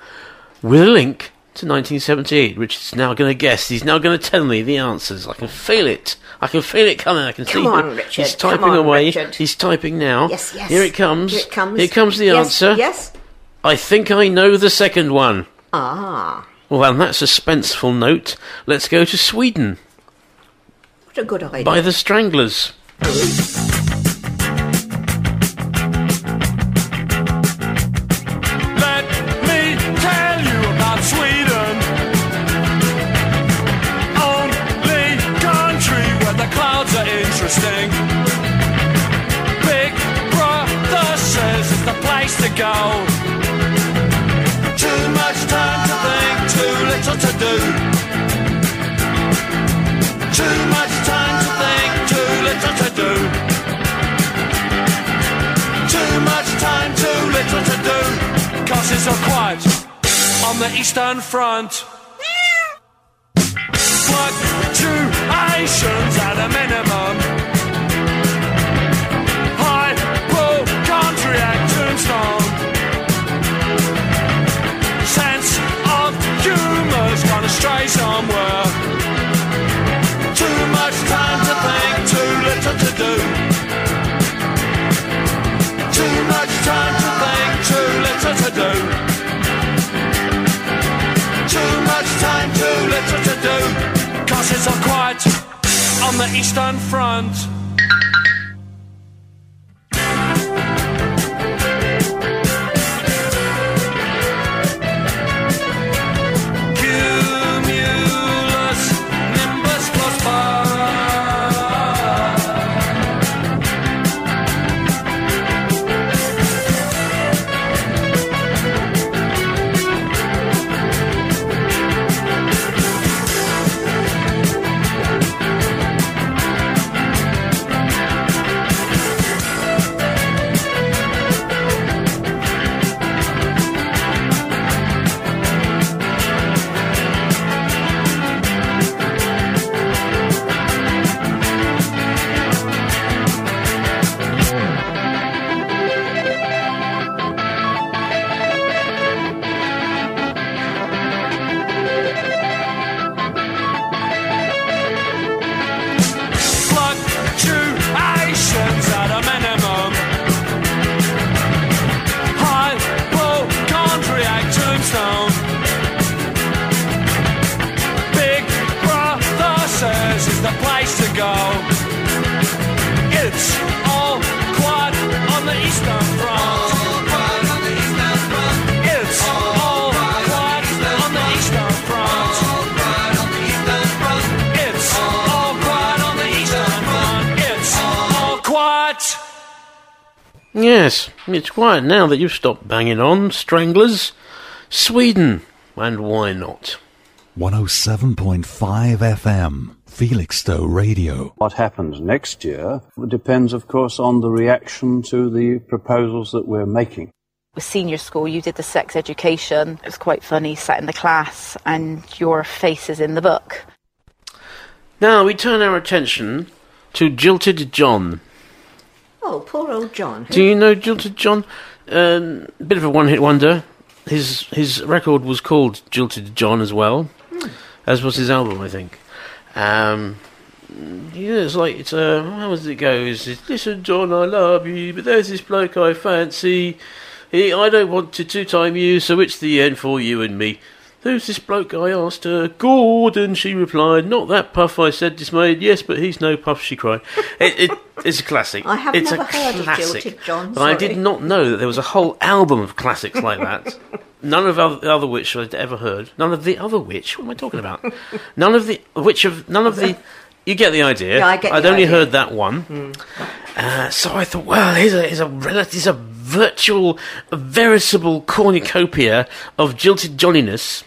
Speaker 2: with a link to 1978. Richard's now going to guess. He's now going to tell me the answers. I can feel it. I can feel it coming. I can
Speaker 3: Come
Speaker 2: see
Speaker 3: on,
Speaker 2: him.
Speaker 3: Richard.
Speaker 2: He's typing
Speaker 3: on,
Speaker 2: away.
Speaker 3: Richard.
Speaker 2: He's typing now.
Speaker 3: Yes, yes.
Speaker 2: Here it comes.
Speaker 3: Here it comes.
Speaker 2: Here comes the
Speaker 3: Yes,
Speaker 2: answer.
Speaker 3: Yes.
Speaker 2: I think I know the second one.
Speaker 3: Ah,
Speaker 2: Well, on that suspenseful note, let's go to Sweden
Speaker 3: what a good idea.
Speaker 2: by the Stranglers.
Speaker 7: Cause quiet on the Eastern Front. Fluctuations at a minimum. It's quiet on the Eastern Front.
Speaker 2: Yes, it's quiet now that you've stopped banging on, stranglers. Sweden, and why not?
Speaker 9: 107.5 FM, Felixstowe Radio.
Speaker 4: What happens next year depends, of course, on the reaction to the proposals that we're making.
Speaker 5: With senior school, you did the sex education. It was quite funny, sat in the class, and your face is in the book.
Speaker 2: Now we turn our attention to Jilted John.
Speaker 3: Oh, poor old John.
Speaker 2: Do you know Jilted John? Um, bit of a one-hit wonder. His his record was called Jilted John as well, as was his album, I think. Um, yeah, it's like it's uh, how does it go? Is it, listen, John, I love you, but there's this bloke I fancy. He, I don't want to two-time you, so it's the end for you and me. Who's this bloke? I asked her. Gordon, she replied. Not that puff, I said, dismayed. Yes, but he's no puff, she cried. It, it, it's a classic.
Speaker 3: I have
Speaker 2: it's
Speaker 3: never
Speaker 2: a
Speaker 3: heard of. Jilted John,
Speaker 2: But I did not know that there was a whole album of classics like that. None of other, other which I'd ever heard. None of the other which. What am I talking about? None of the which of none of the. You get the idea.
Speaker 3: Yeah, I get
Speaker 2: I'd only
Speaker 3: idea.
Speaker 2: Heard that one. Uh, so I thought, well, here's a here's a here's a virtual, a veritable cornucopia of jilted jolliness,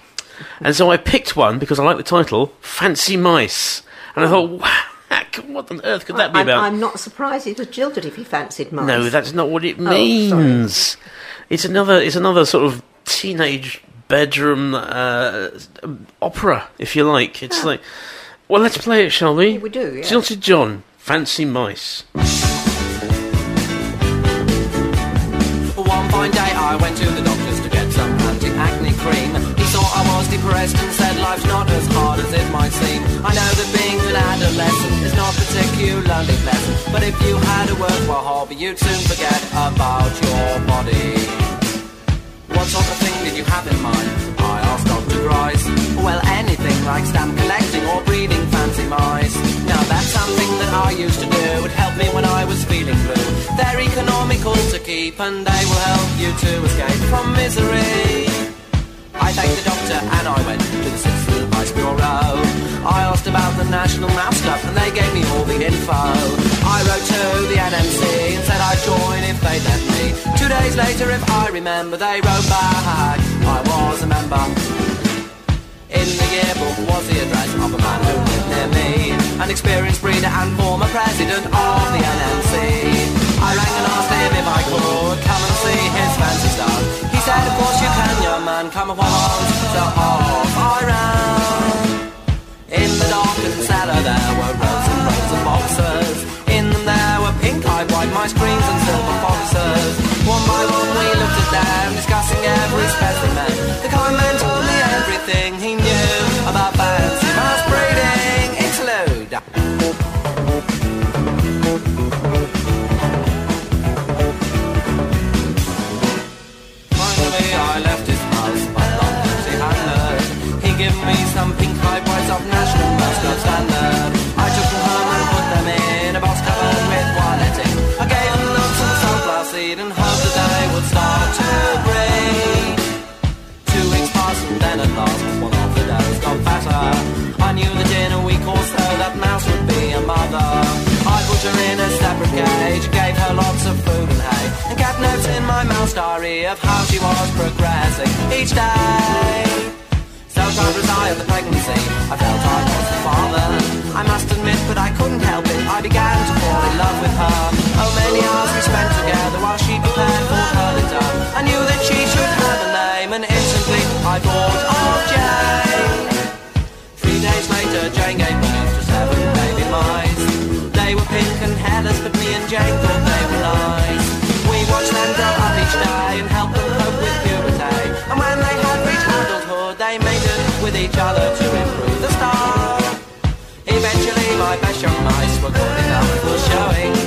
Speaker 2: and so I picked one because I like the title, "Fancy Mice," and I thought, wow, what on earth could that be
Speaker 3: I'm,
Speaker 2: about?
Speaker 3: I'm not surprised he was jilted if he fancied mice.
Speaker 2: No, that's not what it
Speaker 3: Oh,
Speaker 2: means. it's another. It's another sort of teenage bedroom uh, opera, if you like. It's like, well, let's play it, shall we?
Speaker 3: we do, yeah.
Speaker 2: Jilted John, Fancy Mice.
Speaker 16: One fine day I went to the doctor's depressed and said life's not as hard as it might seem. I know that being an adolescent is not particularly pleasant, but if you had a worthwhile hobby, you'd soon forget about your body. What sort of thing did you have in mind? I asked Dr. Grice. Well, anything like stamp collecting or breeding fancy mice. Now that's something that I used to do. It helped me when I was feeling blue. They're economical to keep and they will help you to escape from misery. I thanked the doctor and I went to the Citizen Advice Bureau. I asked about the National Mouse Club and they gave me all the info. I wrote to the NMC and said I'd join if they'd let me. Two days later, if I remember, they wrote back I was a member. In the yearbook was the address of a man who lived near me, an experienced breeder and former president of the NMC. I rang and asked him if I could come and see his fancy stuff. Said, of course you can, young man, come at once. So off I ran. In the darkened cellar there were each day. So proud was I of the pregnancy, I felt I was the father. I must admit that I couldn't help it, I began to fall in love with her. Oh, many hours we spent together while she prepared for her litter. I knew that she should have a name, and instantly I thought of Jane. Three days later, Jane gave birth to seven baby mice. They were pink and hairless, but me and Jane thought they were nice. We watched them grow up each day each other to improve the style. Eventually, my young mice were good enough for showing.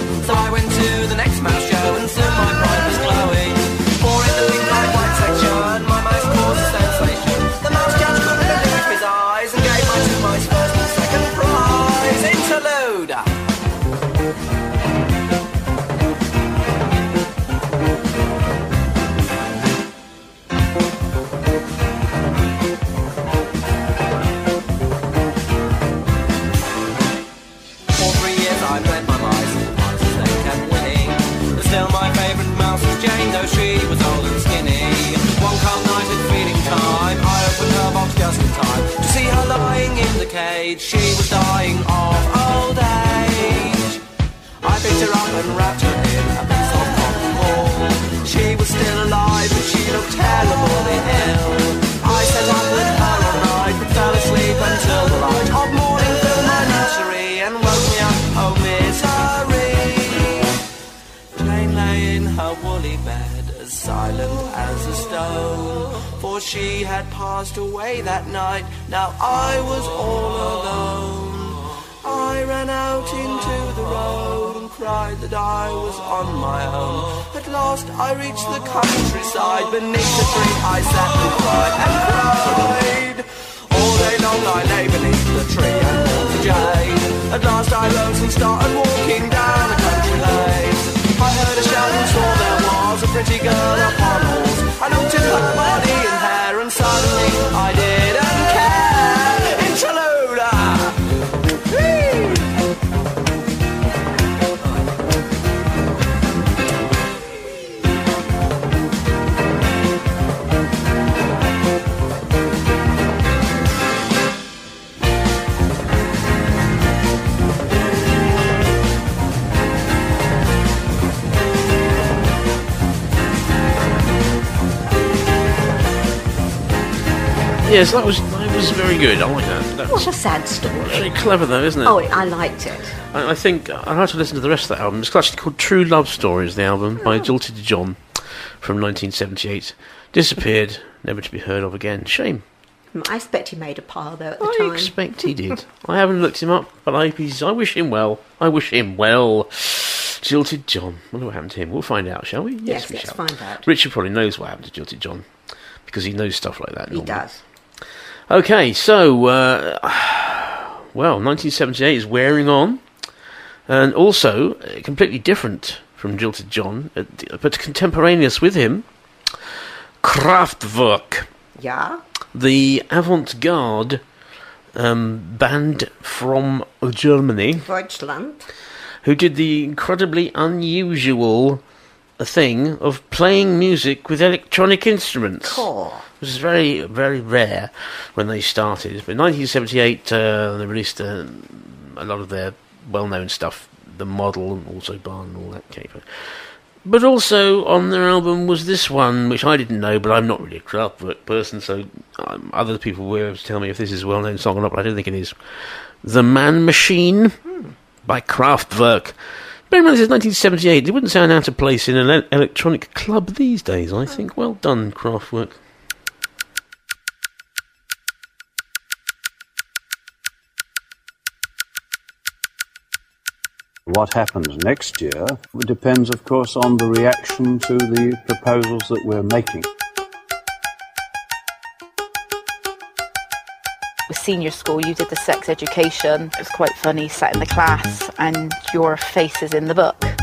Speaker 16: She was dying of old age. I picked her up and wrapped her in a piece of cotton wool. She was still alive, but she looked terribly ill. Silent as a stone. For she had passed away that night, now I was all alone. I ran out into the road and cried that I was on my own. At last I reached the countryside, beneath the tree I sat and cried and cried. All day long I lay beneath the tree and called to Jane. At last I rose and started walking down the country lane. I heard a shout and saw there was a pretty girl upon horse. I looked at her body and hair and suddenly I didn't care.
Speaker 2: Yes, that was that was very good. I like that. that was
Speaker 3: What a sad story.
Speaker 2: very clever, though, isn't it?
Speaker 3: Oh, I liked it.
Speaker 2: I, I think I'd have to listen to the rest of that album. It's actually called True Love Stories, the album by oh. Jilted John from 1978. Disappeared, never to be heard of again. Shame.
Speaker 3: Hmm, I expect he made a pile though at the top.
Speaker 2: I
Speaker 3: time.
Speaker 2: expect he did. I haven't looked him up, but I, he's, I wish him well. I wish him well. Jilted John. Wonder what happened to him. We'll find out, shall we?
Speaker 3: Yes,
Speaker 2: we
Speaker 3: let's
Speaker 2: shall.
Speaker 3: find out.
Speaker 2: Richard probably knows what happened to Jilted John because he knows stuff like that.
Speaker 3: He
Speaker 2: normally.
Speaker 3: does.
Speaker 2: Okay, so uh, well, 1978 is wearing on, and also uh, completely different from Jilted John, uh, but contemporaneous with him. Kraftwerk,
Speaker 3: Yeah.
Speaker 2: the avant-garde um, band from Germany,
Speaker 3: Deutschland.
Speaker 2: who did the incredibly unusual thing of playing music with electronic instruments.
Speaker 3: Cool.
Speaker 2: It was very, very rare when they started. But in 1978, uh, they released uh, a lot of their well-known stuff, The Model and also Barn and all that came. But also on their album was this one, which I didn't know, but I'm not really a Kraftwerk person, so um, other people were able to tell me if this is a well-known song or not, but I don't think it is. The Man Machine by Kraftwerk. Bear in mind, this is 1978. It wouldn't sound out of place in an electronic club these days, I think. Well done, Kraftwerk.
Speaker 4: What happens next year depends, of course, on the reaction to the proposals that we're making.
Speaker 5: With senior school, you did the sex education. It was quite funny, sat in the class, and your face is in the book.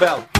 Speaker 15: More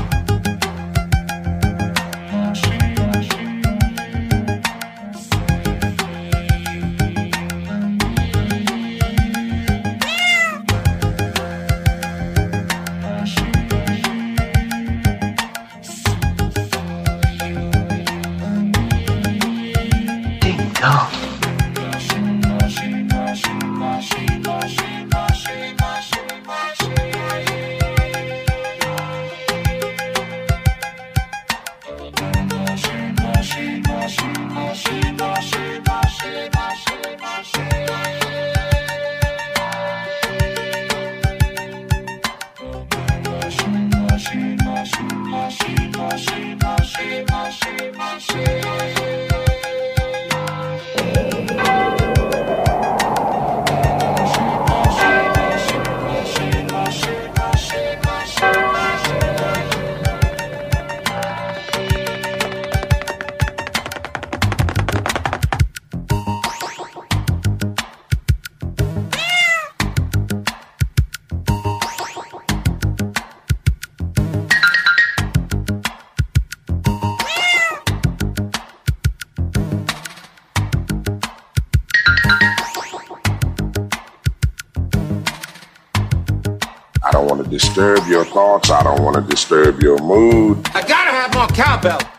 Speaker 17: disturb your thoughts. I don't want to disturb your mood.
Speaker 15: I gotta have more cowbell.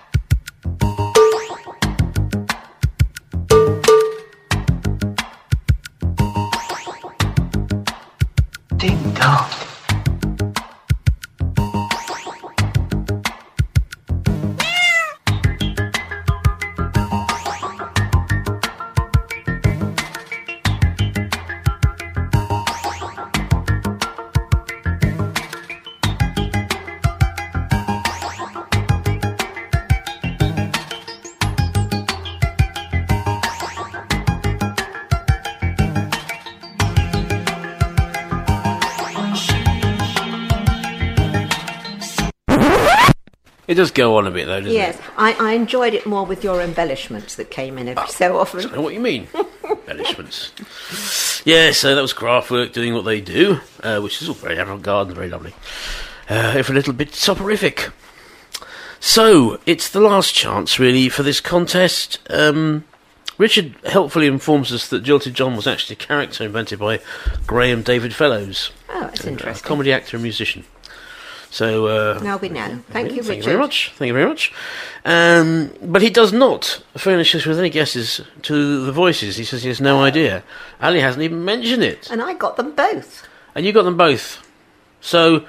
Speaker 2: Does go on a bit though, doesn't
Speaker 3: Yes,
Speaker 2: it?
Speaker 3: I, I enjoyed it more with your embellishments that came in every so often.
Speaker 2: I know what you mean. Embellishments. Yeah, so that was Kraftwerk doing what they do, uh, which is all very avant-garde and very lovely. Uh, if a little bit soporific. So, it's the last chance, really, for this contest. Um, Richard helpfully informs us that Jilted John was actually a character invented by Graham David Fellows.
Speaker 3: Oh, that's
Speaker 2: a
Speaker 3: interesting.
Speaker 2: comedy actor and musician. So, uh,
Speaker 3: Now we know. Thank you,
Speaker 2: Thank you very much. Thank you very much. Um, but he does not furnish us with any guesses to the voices. He says he has no idea. Ali hasn't even mentioned it.
Speaker 3: And I got them both.
Speaker 2: And you got them both. So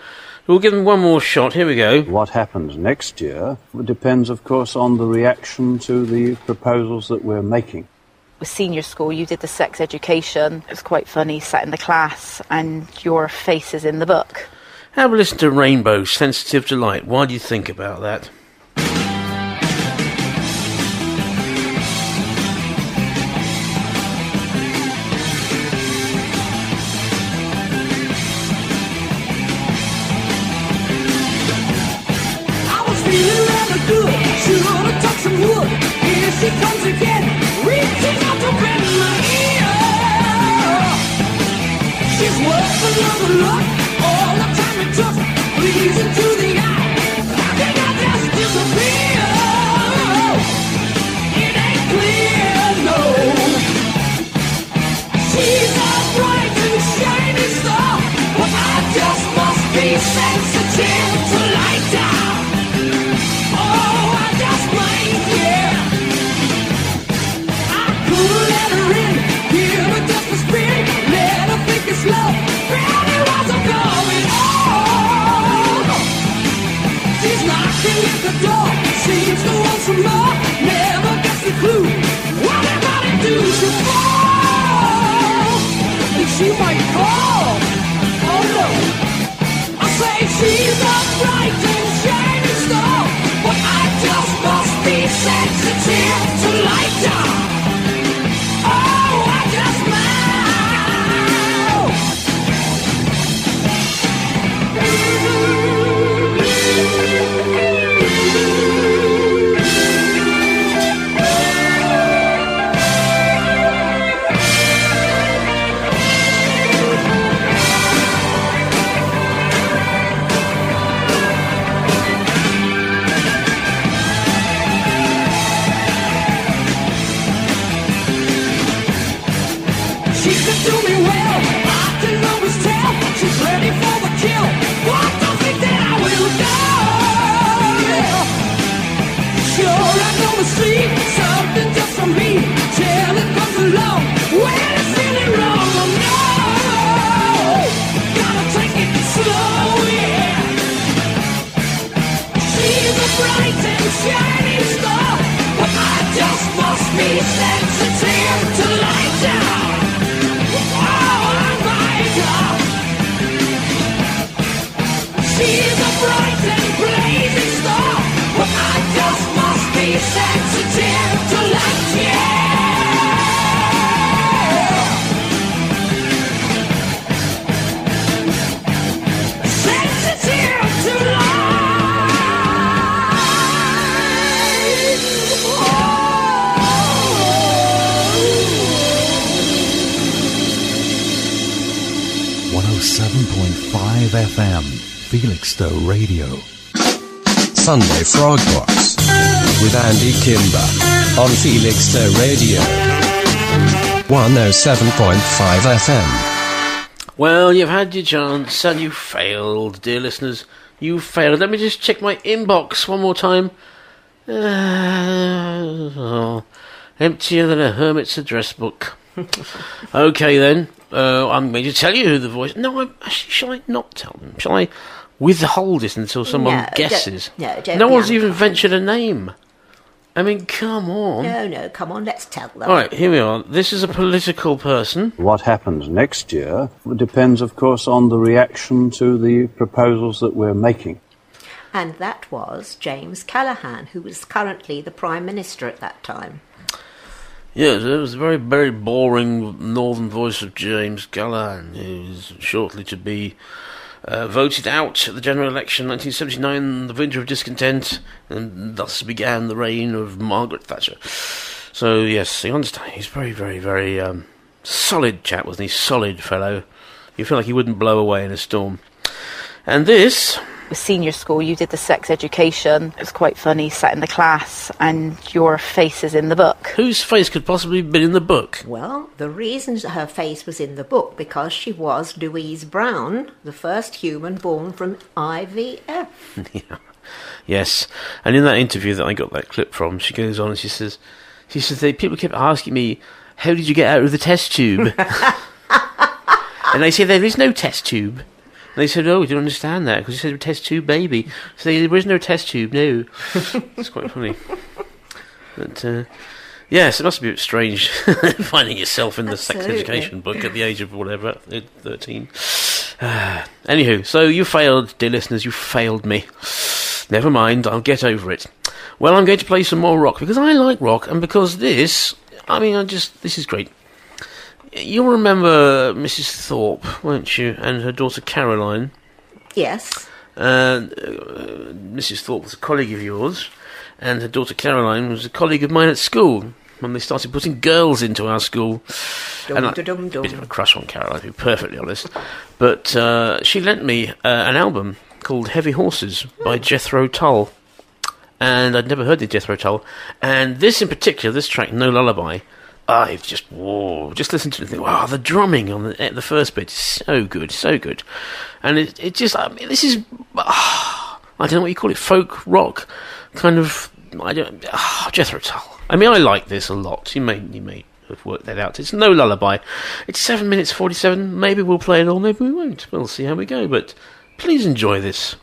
Speaker 2: we'll give them one more shot. Here we go.
Speaker 4: What happens next year depends, of course, on the reaction to the proposals that we're making.
Speaker 5: With senior school, you did the sex education. It was quite funny, sat in the class, and your face is in the book.
Speaker 2: Have a listen to Rainbow, Sensitive to Light. Why do you think about that?
Speaker 9: Felixstowe Radio.
Speaker 13: 107.5 FM.
Speaker 2: Well, you've had your chance and you failed, dear listeners. You failed. Let me just check my inbox one more time. Uh, oh, emptier than a hermit's address book. okay then. Uh, I'm going to tell you who the voice. No, I'm, actually, shall I not tell them? Shall I withhold it until someone
Speaker 3: No, don't-
Speaker 2: guesses?
Speaker 3: no, don't
Speaker 2: no one's even ventured a name. I mean, come on.
Speaker 3: No, no, come on, let's tell them.
Speaker 2: All right, here we are. This is a political person.
Speaker 4: What happens next year depends, of course, on the reaction to the proposals that we're making.
Speaker 3: And that was James Callaghan, who was currently the Prime Minister at that time.
Speaker 2: Yes, it was a very, very boring northern voice of James Callaghan, who is shortly to be uh, voted out at the general election 1979, the winter of discontent, and thus began the reign of Margaret Thatcher. So, yes, you understand, he's very, very, very um, solid chap, wasn't he? Solid fellow. You feel like he wouldn't blow away in a storm. And this
Speaker 5: senior school, you did the sex education. It was quite funny, sat in the class, and your face is in the book.
Speaker 2: Whose face could possibly have been in the book?
Speaker 3: Well, the reason her face was in the book because she was Louise Brown, the first human born from IVF.
Speaker 2: yeah. Yes. And in that interview that I got that clip from, she goes on and she says, she says, they, people kept asking me, how did you get out of the test tube? and I said, there is no test tube. And they said, oh, we don't understand that because you said test tube baby. So there is no test tube, no. it's quite funny. But, uh, yes, it must be a bit strange finding yourself in the sex education book at the age of whatever, uh, 13. Anywho, so you failed, dear listeners, you failed me. Never mind, I'll get over it. Well, I'm going to play some more rock because I like rock and because this, I mean, I just, this is great. You'll remember Mrs. Thorpe, won't you, and her daughter Caroline.
Speaker 3: Yes.
Speaker 2: Uh, Mrs. Thorpe was a colleague of yours, and her daughter Caroline was a colleague of mine at school when they started putting girls into our school.
Speaker 3: Dum,
Speaker 2: and I,
Speaker 3: dum, dum,
Speaker 2: bit of a crush on Caroline, to be perfectly honest. But uh, she lent me uh, an album called Heavy Horses by Jethro Tull. And I'd never heard of Jethro Tull. And this in particular, this track, No Lullaby, I've just, whoa, just listen to the thing. Wow, the drumming on the, eh, the first bit is so good, so good. And it, it just, I mean, this is, ah, I don't know what you call it, folk rock, kind of, I don't, ah, Jethro Tull. I mean, I like this a lot. You may, you may have worked that out. It's no lullaby. It's seven minutes forty-seven. Maybe we'll play it all. Maybe we won't. We'll see how we go. But please enjoy this.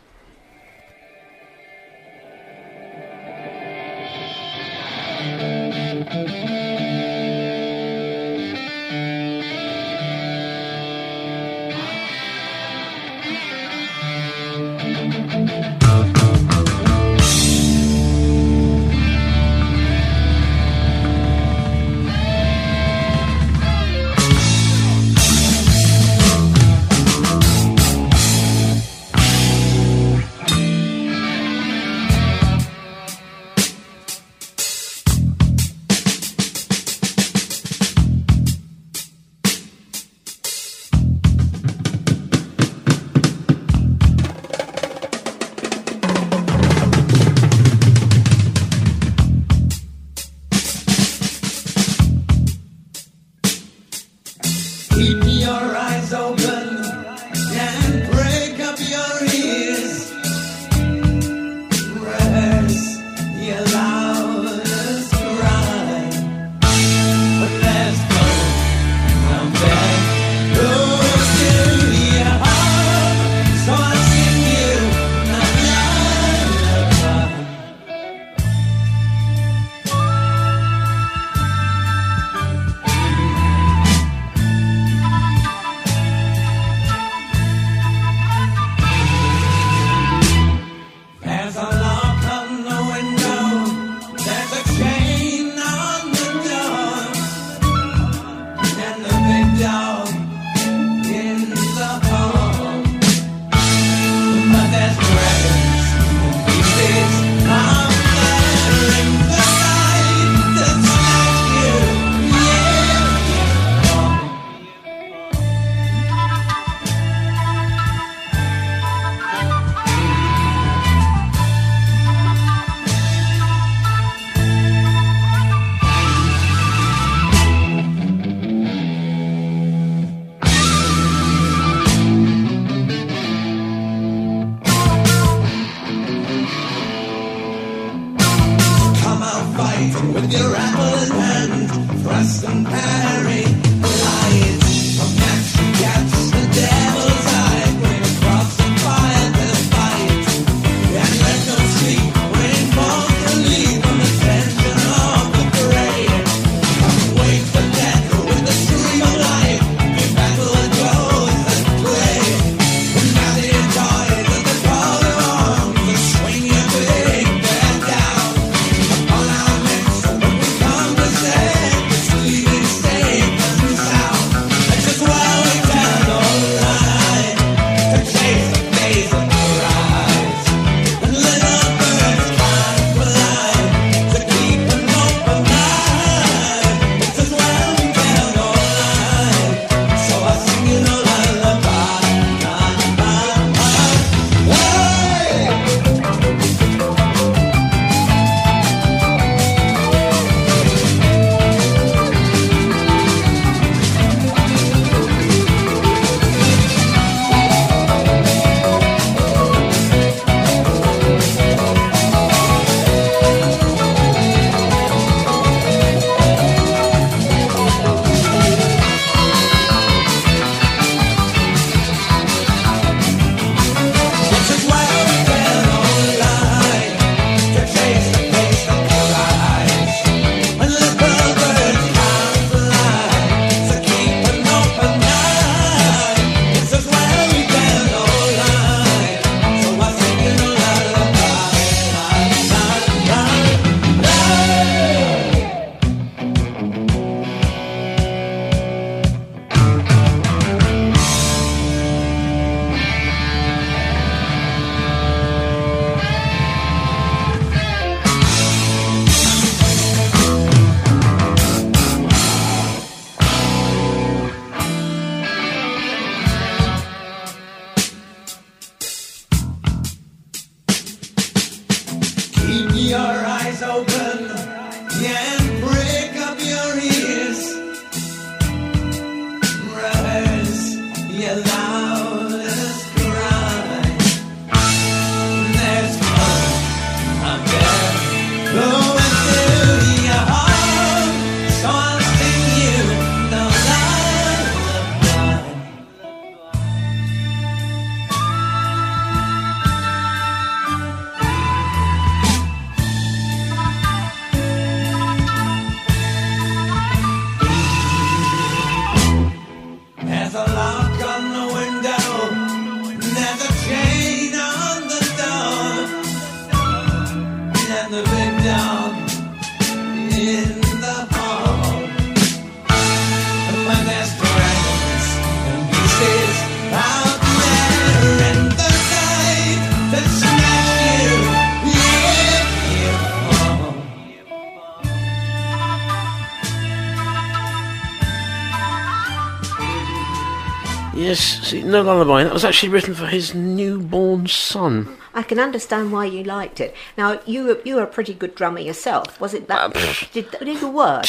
Speaker 2: No lullaby. That was actually written for his newborn son.
Speaker 3: I can understand why you liked it. Now, you were, you were a pretty good drummer yourself. Was it that? Uh, did, did you were?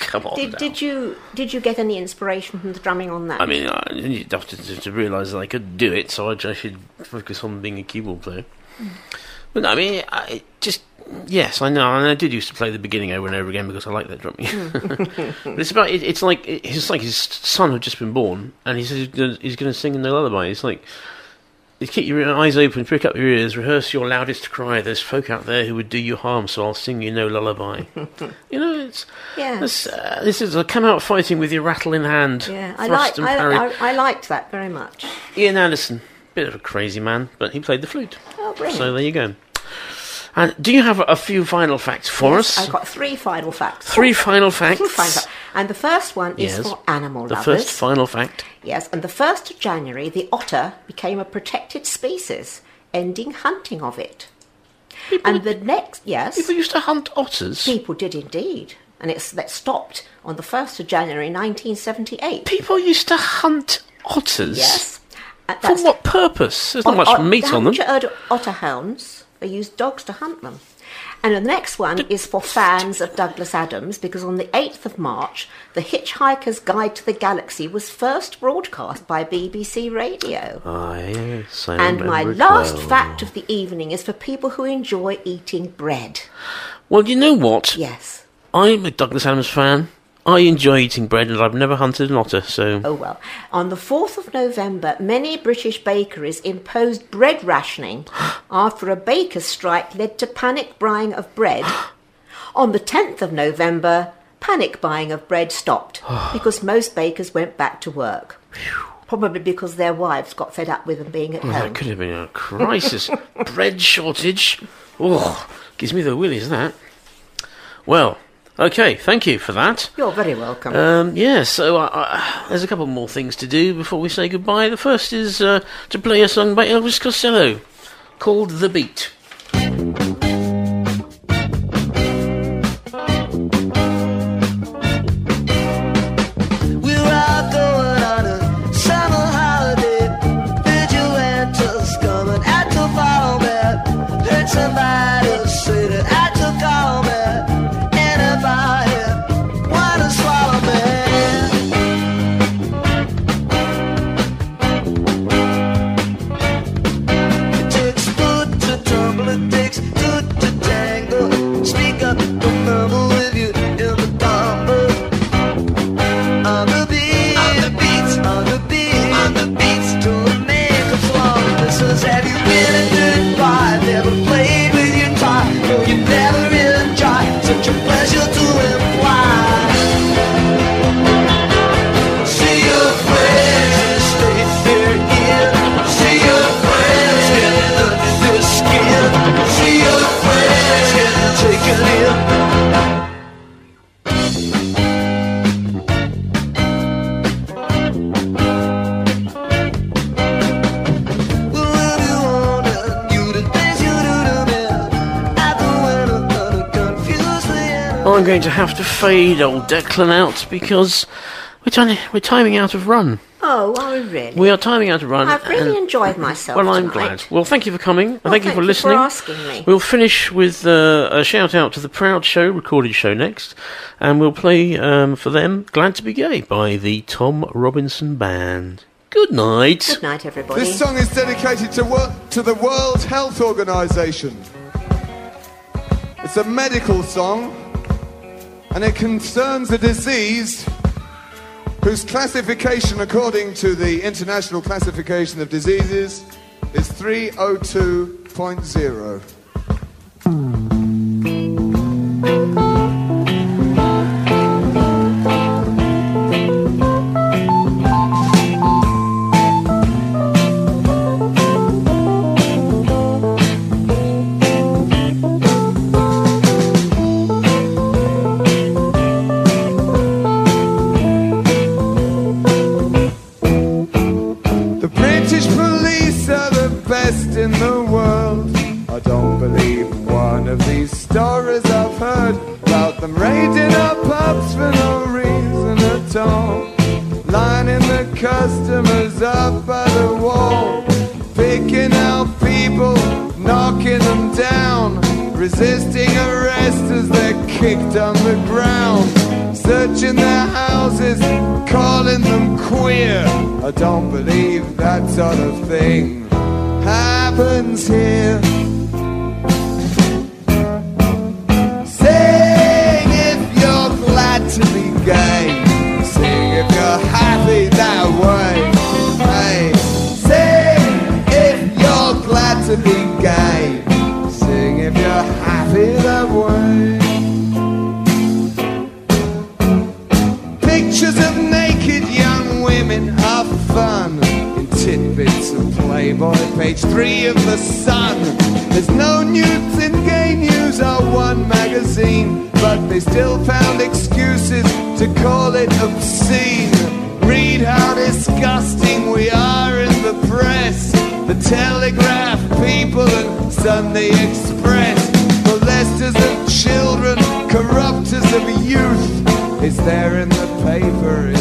Speaker 2: Come on.
Speaker 3: Did, did you did you get any inspiration from the drumming on that?
Speaker 2: I mean, I you have to, to, to realise that I could do it, so I, I should focus on being a keyboard player. Hmm. But no, I mean, I just yes, I know, and I did used to play the beginning over and over again because I like that drumming. but it's about it, it's like it, it's like his son had just been born, and he says he's gonna, he's going to sing in the lullaby. It's like. You keep your eyes open, prick up your ears, rehearse your loudest cry. There's folk out there who would do you harm, so I'll sing you no lullaby. you know, it's
Speaker 3: yeah,
Speaker 2: this, uh, this is a come out fighting with your rattle in hand.
Speaker 3: yeah. I
Speaker 2: and
Speaker 3: I. I, I liked that very much.
Speaker 2: Ian Anderson, bit of a crazy man, but he played the flute.
Speaker 3: Oh, brilliant.
Speaker 2: So there you go. And do you have a few final facts for
Speaker 3: Yes,
Speaker 2: us?
Speaker 3: I've got three final facts.
Speaker 2: Three final facts.
Speaker 3: Final facts. And the first one is
Speaker 2: Yes.
Speaker 3: for animal life.
Speaker 2: The
Speaker 3: lovers.
Speaker 2: first final fact.
Speaker 3: Yes, and the 1st of January, the otter became a protected species, ending hunting of it. People, and the next, yes.
Speaker 2: People used to hunt otters?
Speaker 3: People did indeed. And it's that stopped on the 1st of January 1978.
Speaker 2: People used to hunt otters?
Speaker 3: Yes. Uh,
Speaker 2: For what purpose? There's not
Speaker 3: Oh,
Speaker 2: much
Speaker 3: oh,
Speaker 2: meat on them.
Speaker 3: haven't you heard of otter hounds? They use dogs to hunt them. And the next one is for fans of Douglas Adams because on the 8th of March, The Hitchhiker's Guide to the Galaxy was first broadcast by BBC Radio.
Speaker 2: Ah, yes, I
Speaker 3: And my last
Speaker 2: well.
Speaker 3: fact of the evening is for people who enjoy eating bread.
Speaker 2: Well, you know what?
Speaker 3: Yes.
Speaker 2: I'm a Douglas Adams fan. I enjoy eating bread, and I've never hunted an otter, so.
Speaker 3: Oh well. On the 4th of November, many British bakeries imposed bread rationing after a baker's strike led to panic buying of bread. On the 10th of November, panic buying of bread stopped because most bakers went back to work. Probably because their wives got fed up with them being at
Speaker 2: Well,
Speaker 3: home.
Speaker 2: that could have been a crisis. Bread shortage. Oh, gives me the willies, that. Well, okay, thank you for that.
Speaker 3: You're very welcome.
Speaker 2: Um, yeah, so uh, uh, there's a couple more things to do before we say goodbye. The first is uh, to play a song by Elvis Costello called The Beat.
Speaker 6: We're
Speaker 2: I'm going to have to fade old Declan out because we're, we're timing out of run.
Speaker 3: Oh, are we really?
Speaker 2: We are timing out of run.
Speaker 3: I've really enjoyed myself.
Speaker 2: Well, I'm
Speaker 3: tonight.
Speaker 2: glad. Well, thank you for coming.
Speaker 3: Well,
Speaker 2: thank,
Speaker 3: thank, you for
Speaker 2: listening.
Speaker 3: You for
Speaker 2: we'll finish with uh, a shout out to the Proud Show, recorded show next, and we'll play um, for them "Glad to Be Gay" by the Tom Robinson Band. Good night.
Speaker 3: Good night, everybody.
Speaker 18: This song is dedicated to to the World Health Organization. It's a medical song and it concerns a disease whose classification, according to the International Classification of Diseases, is 302.0. Resisting arrest as they're kicked on the ground. Searching their houses, calling them queer. I don't believe that sort of thing happens here. when they express molesters of children, corrupters of youth. Is there in the paper.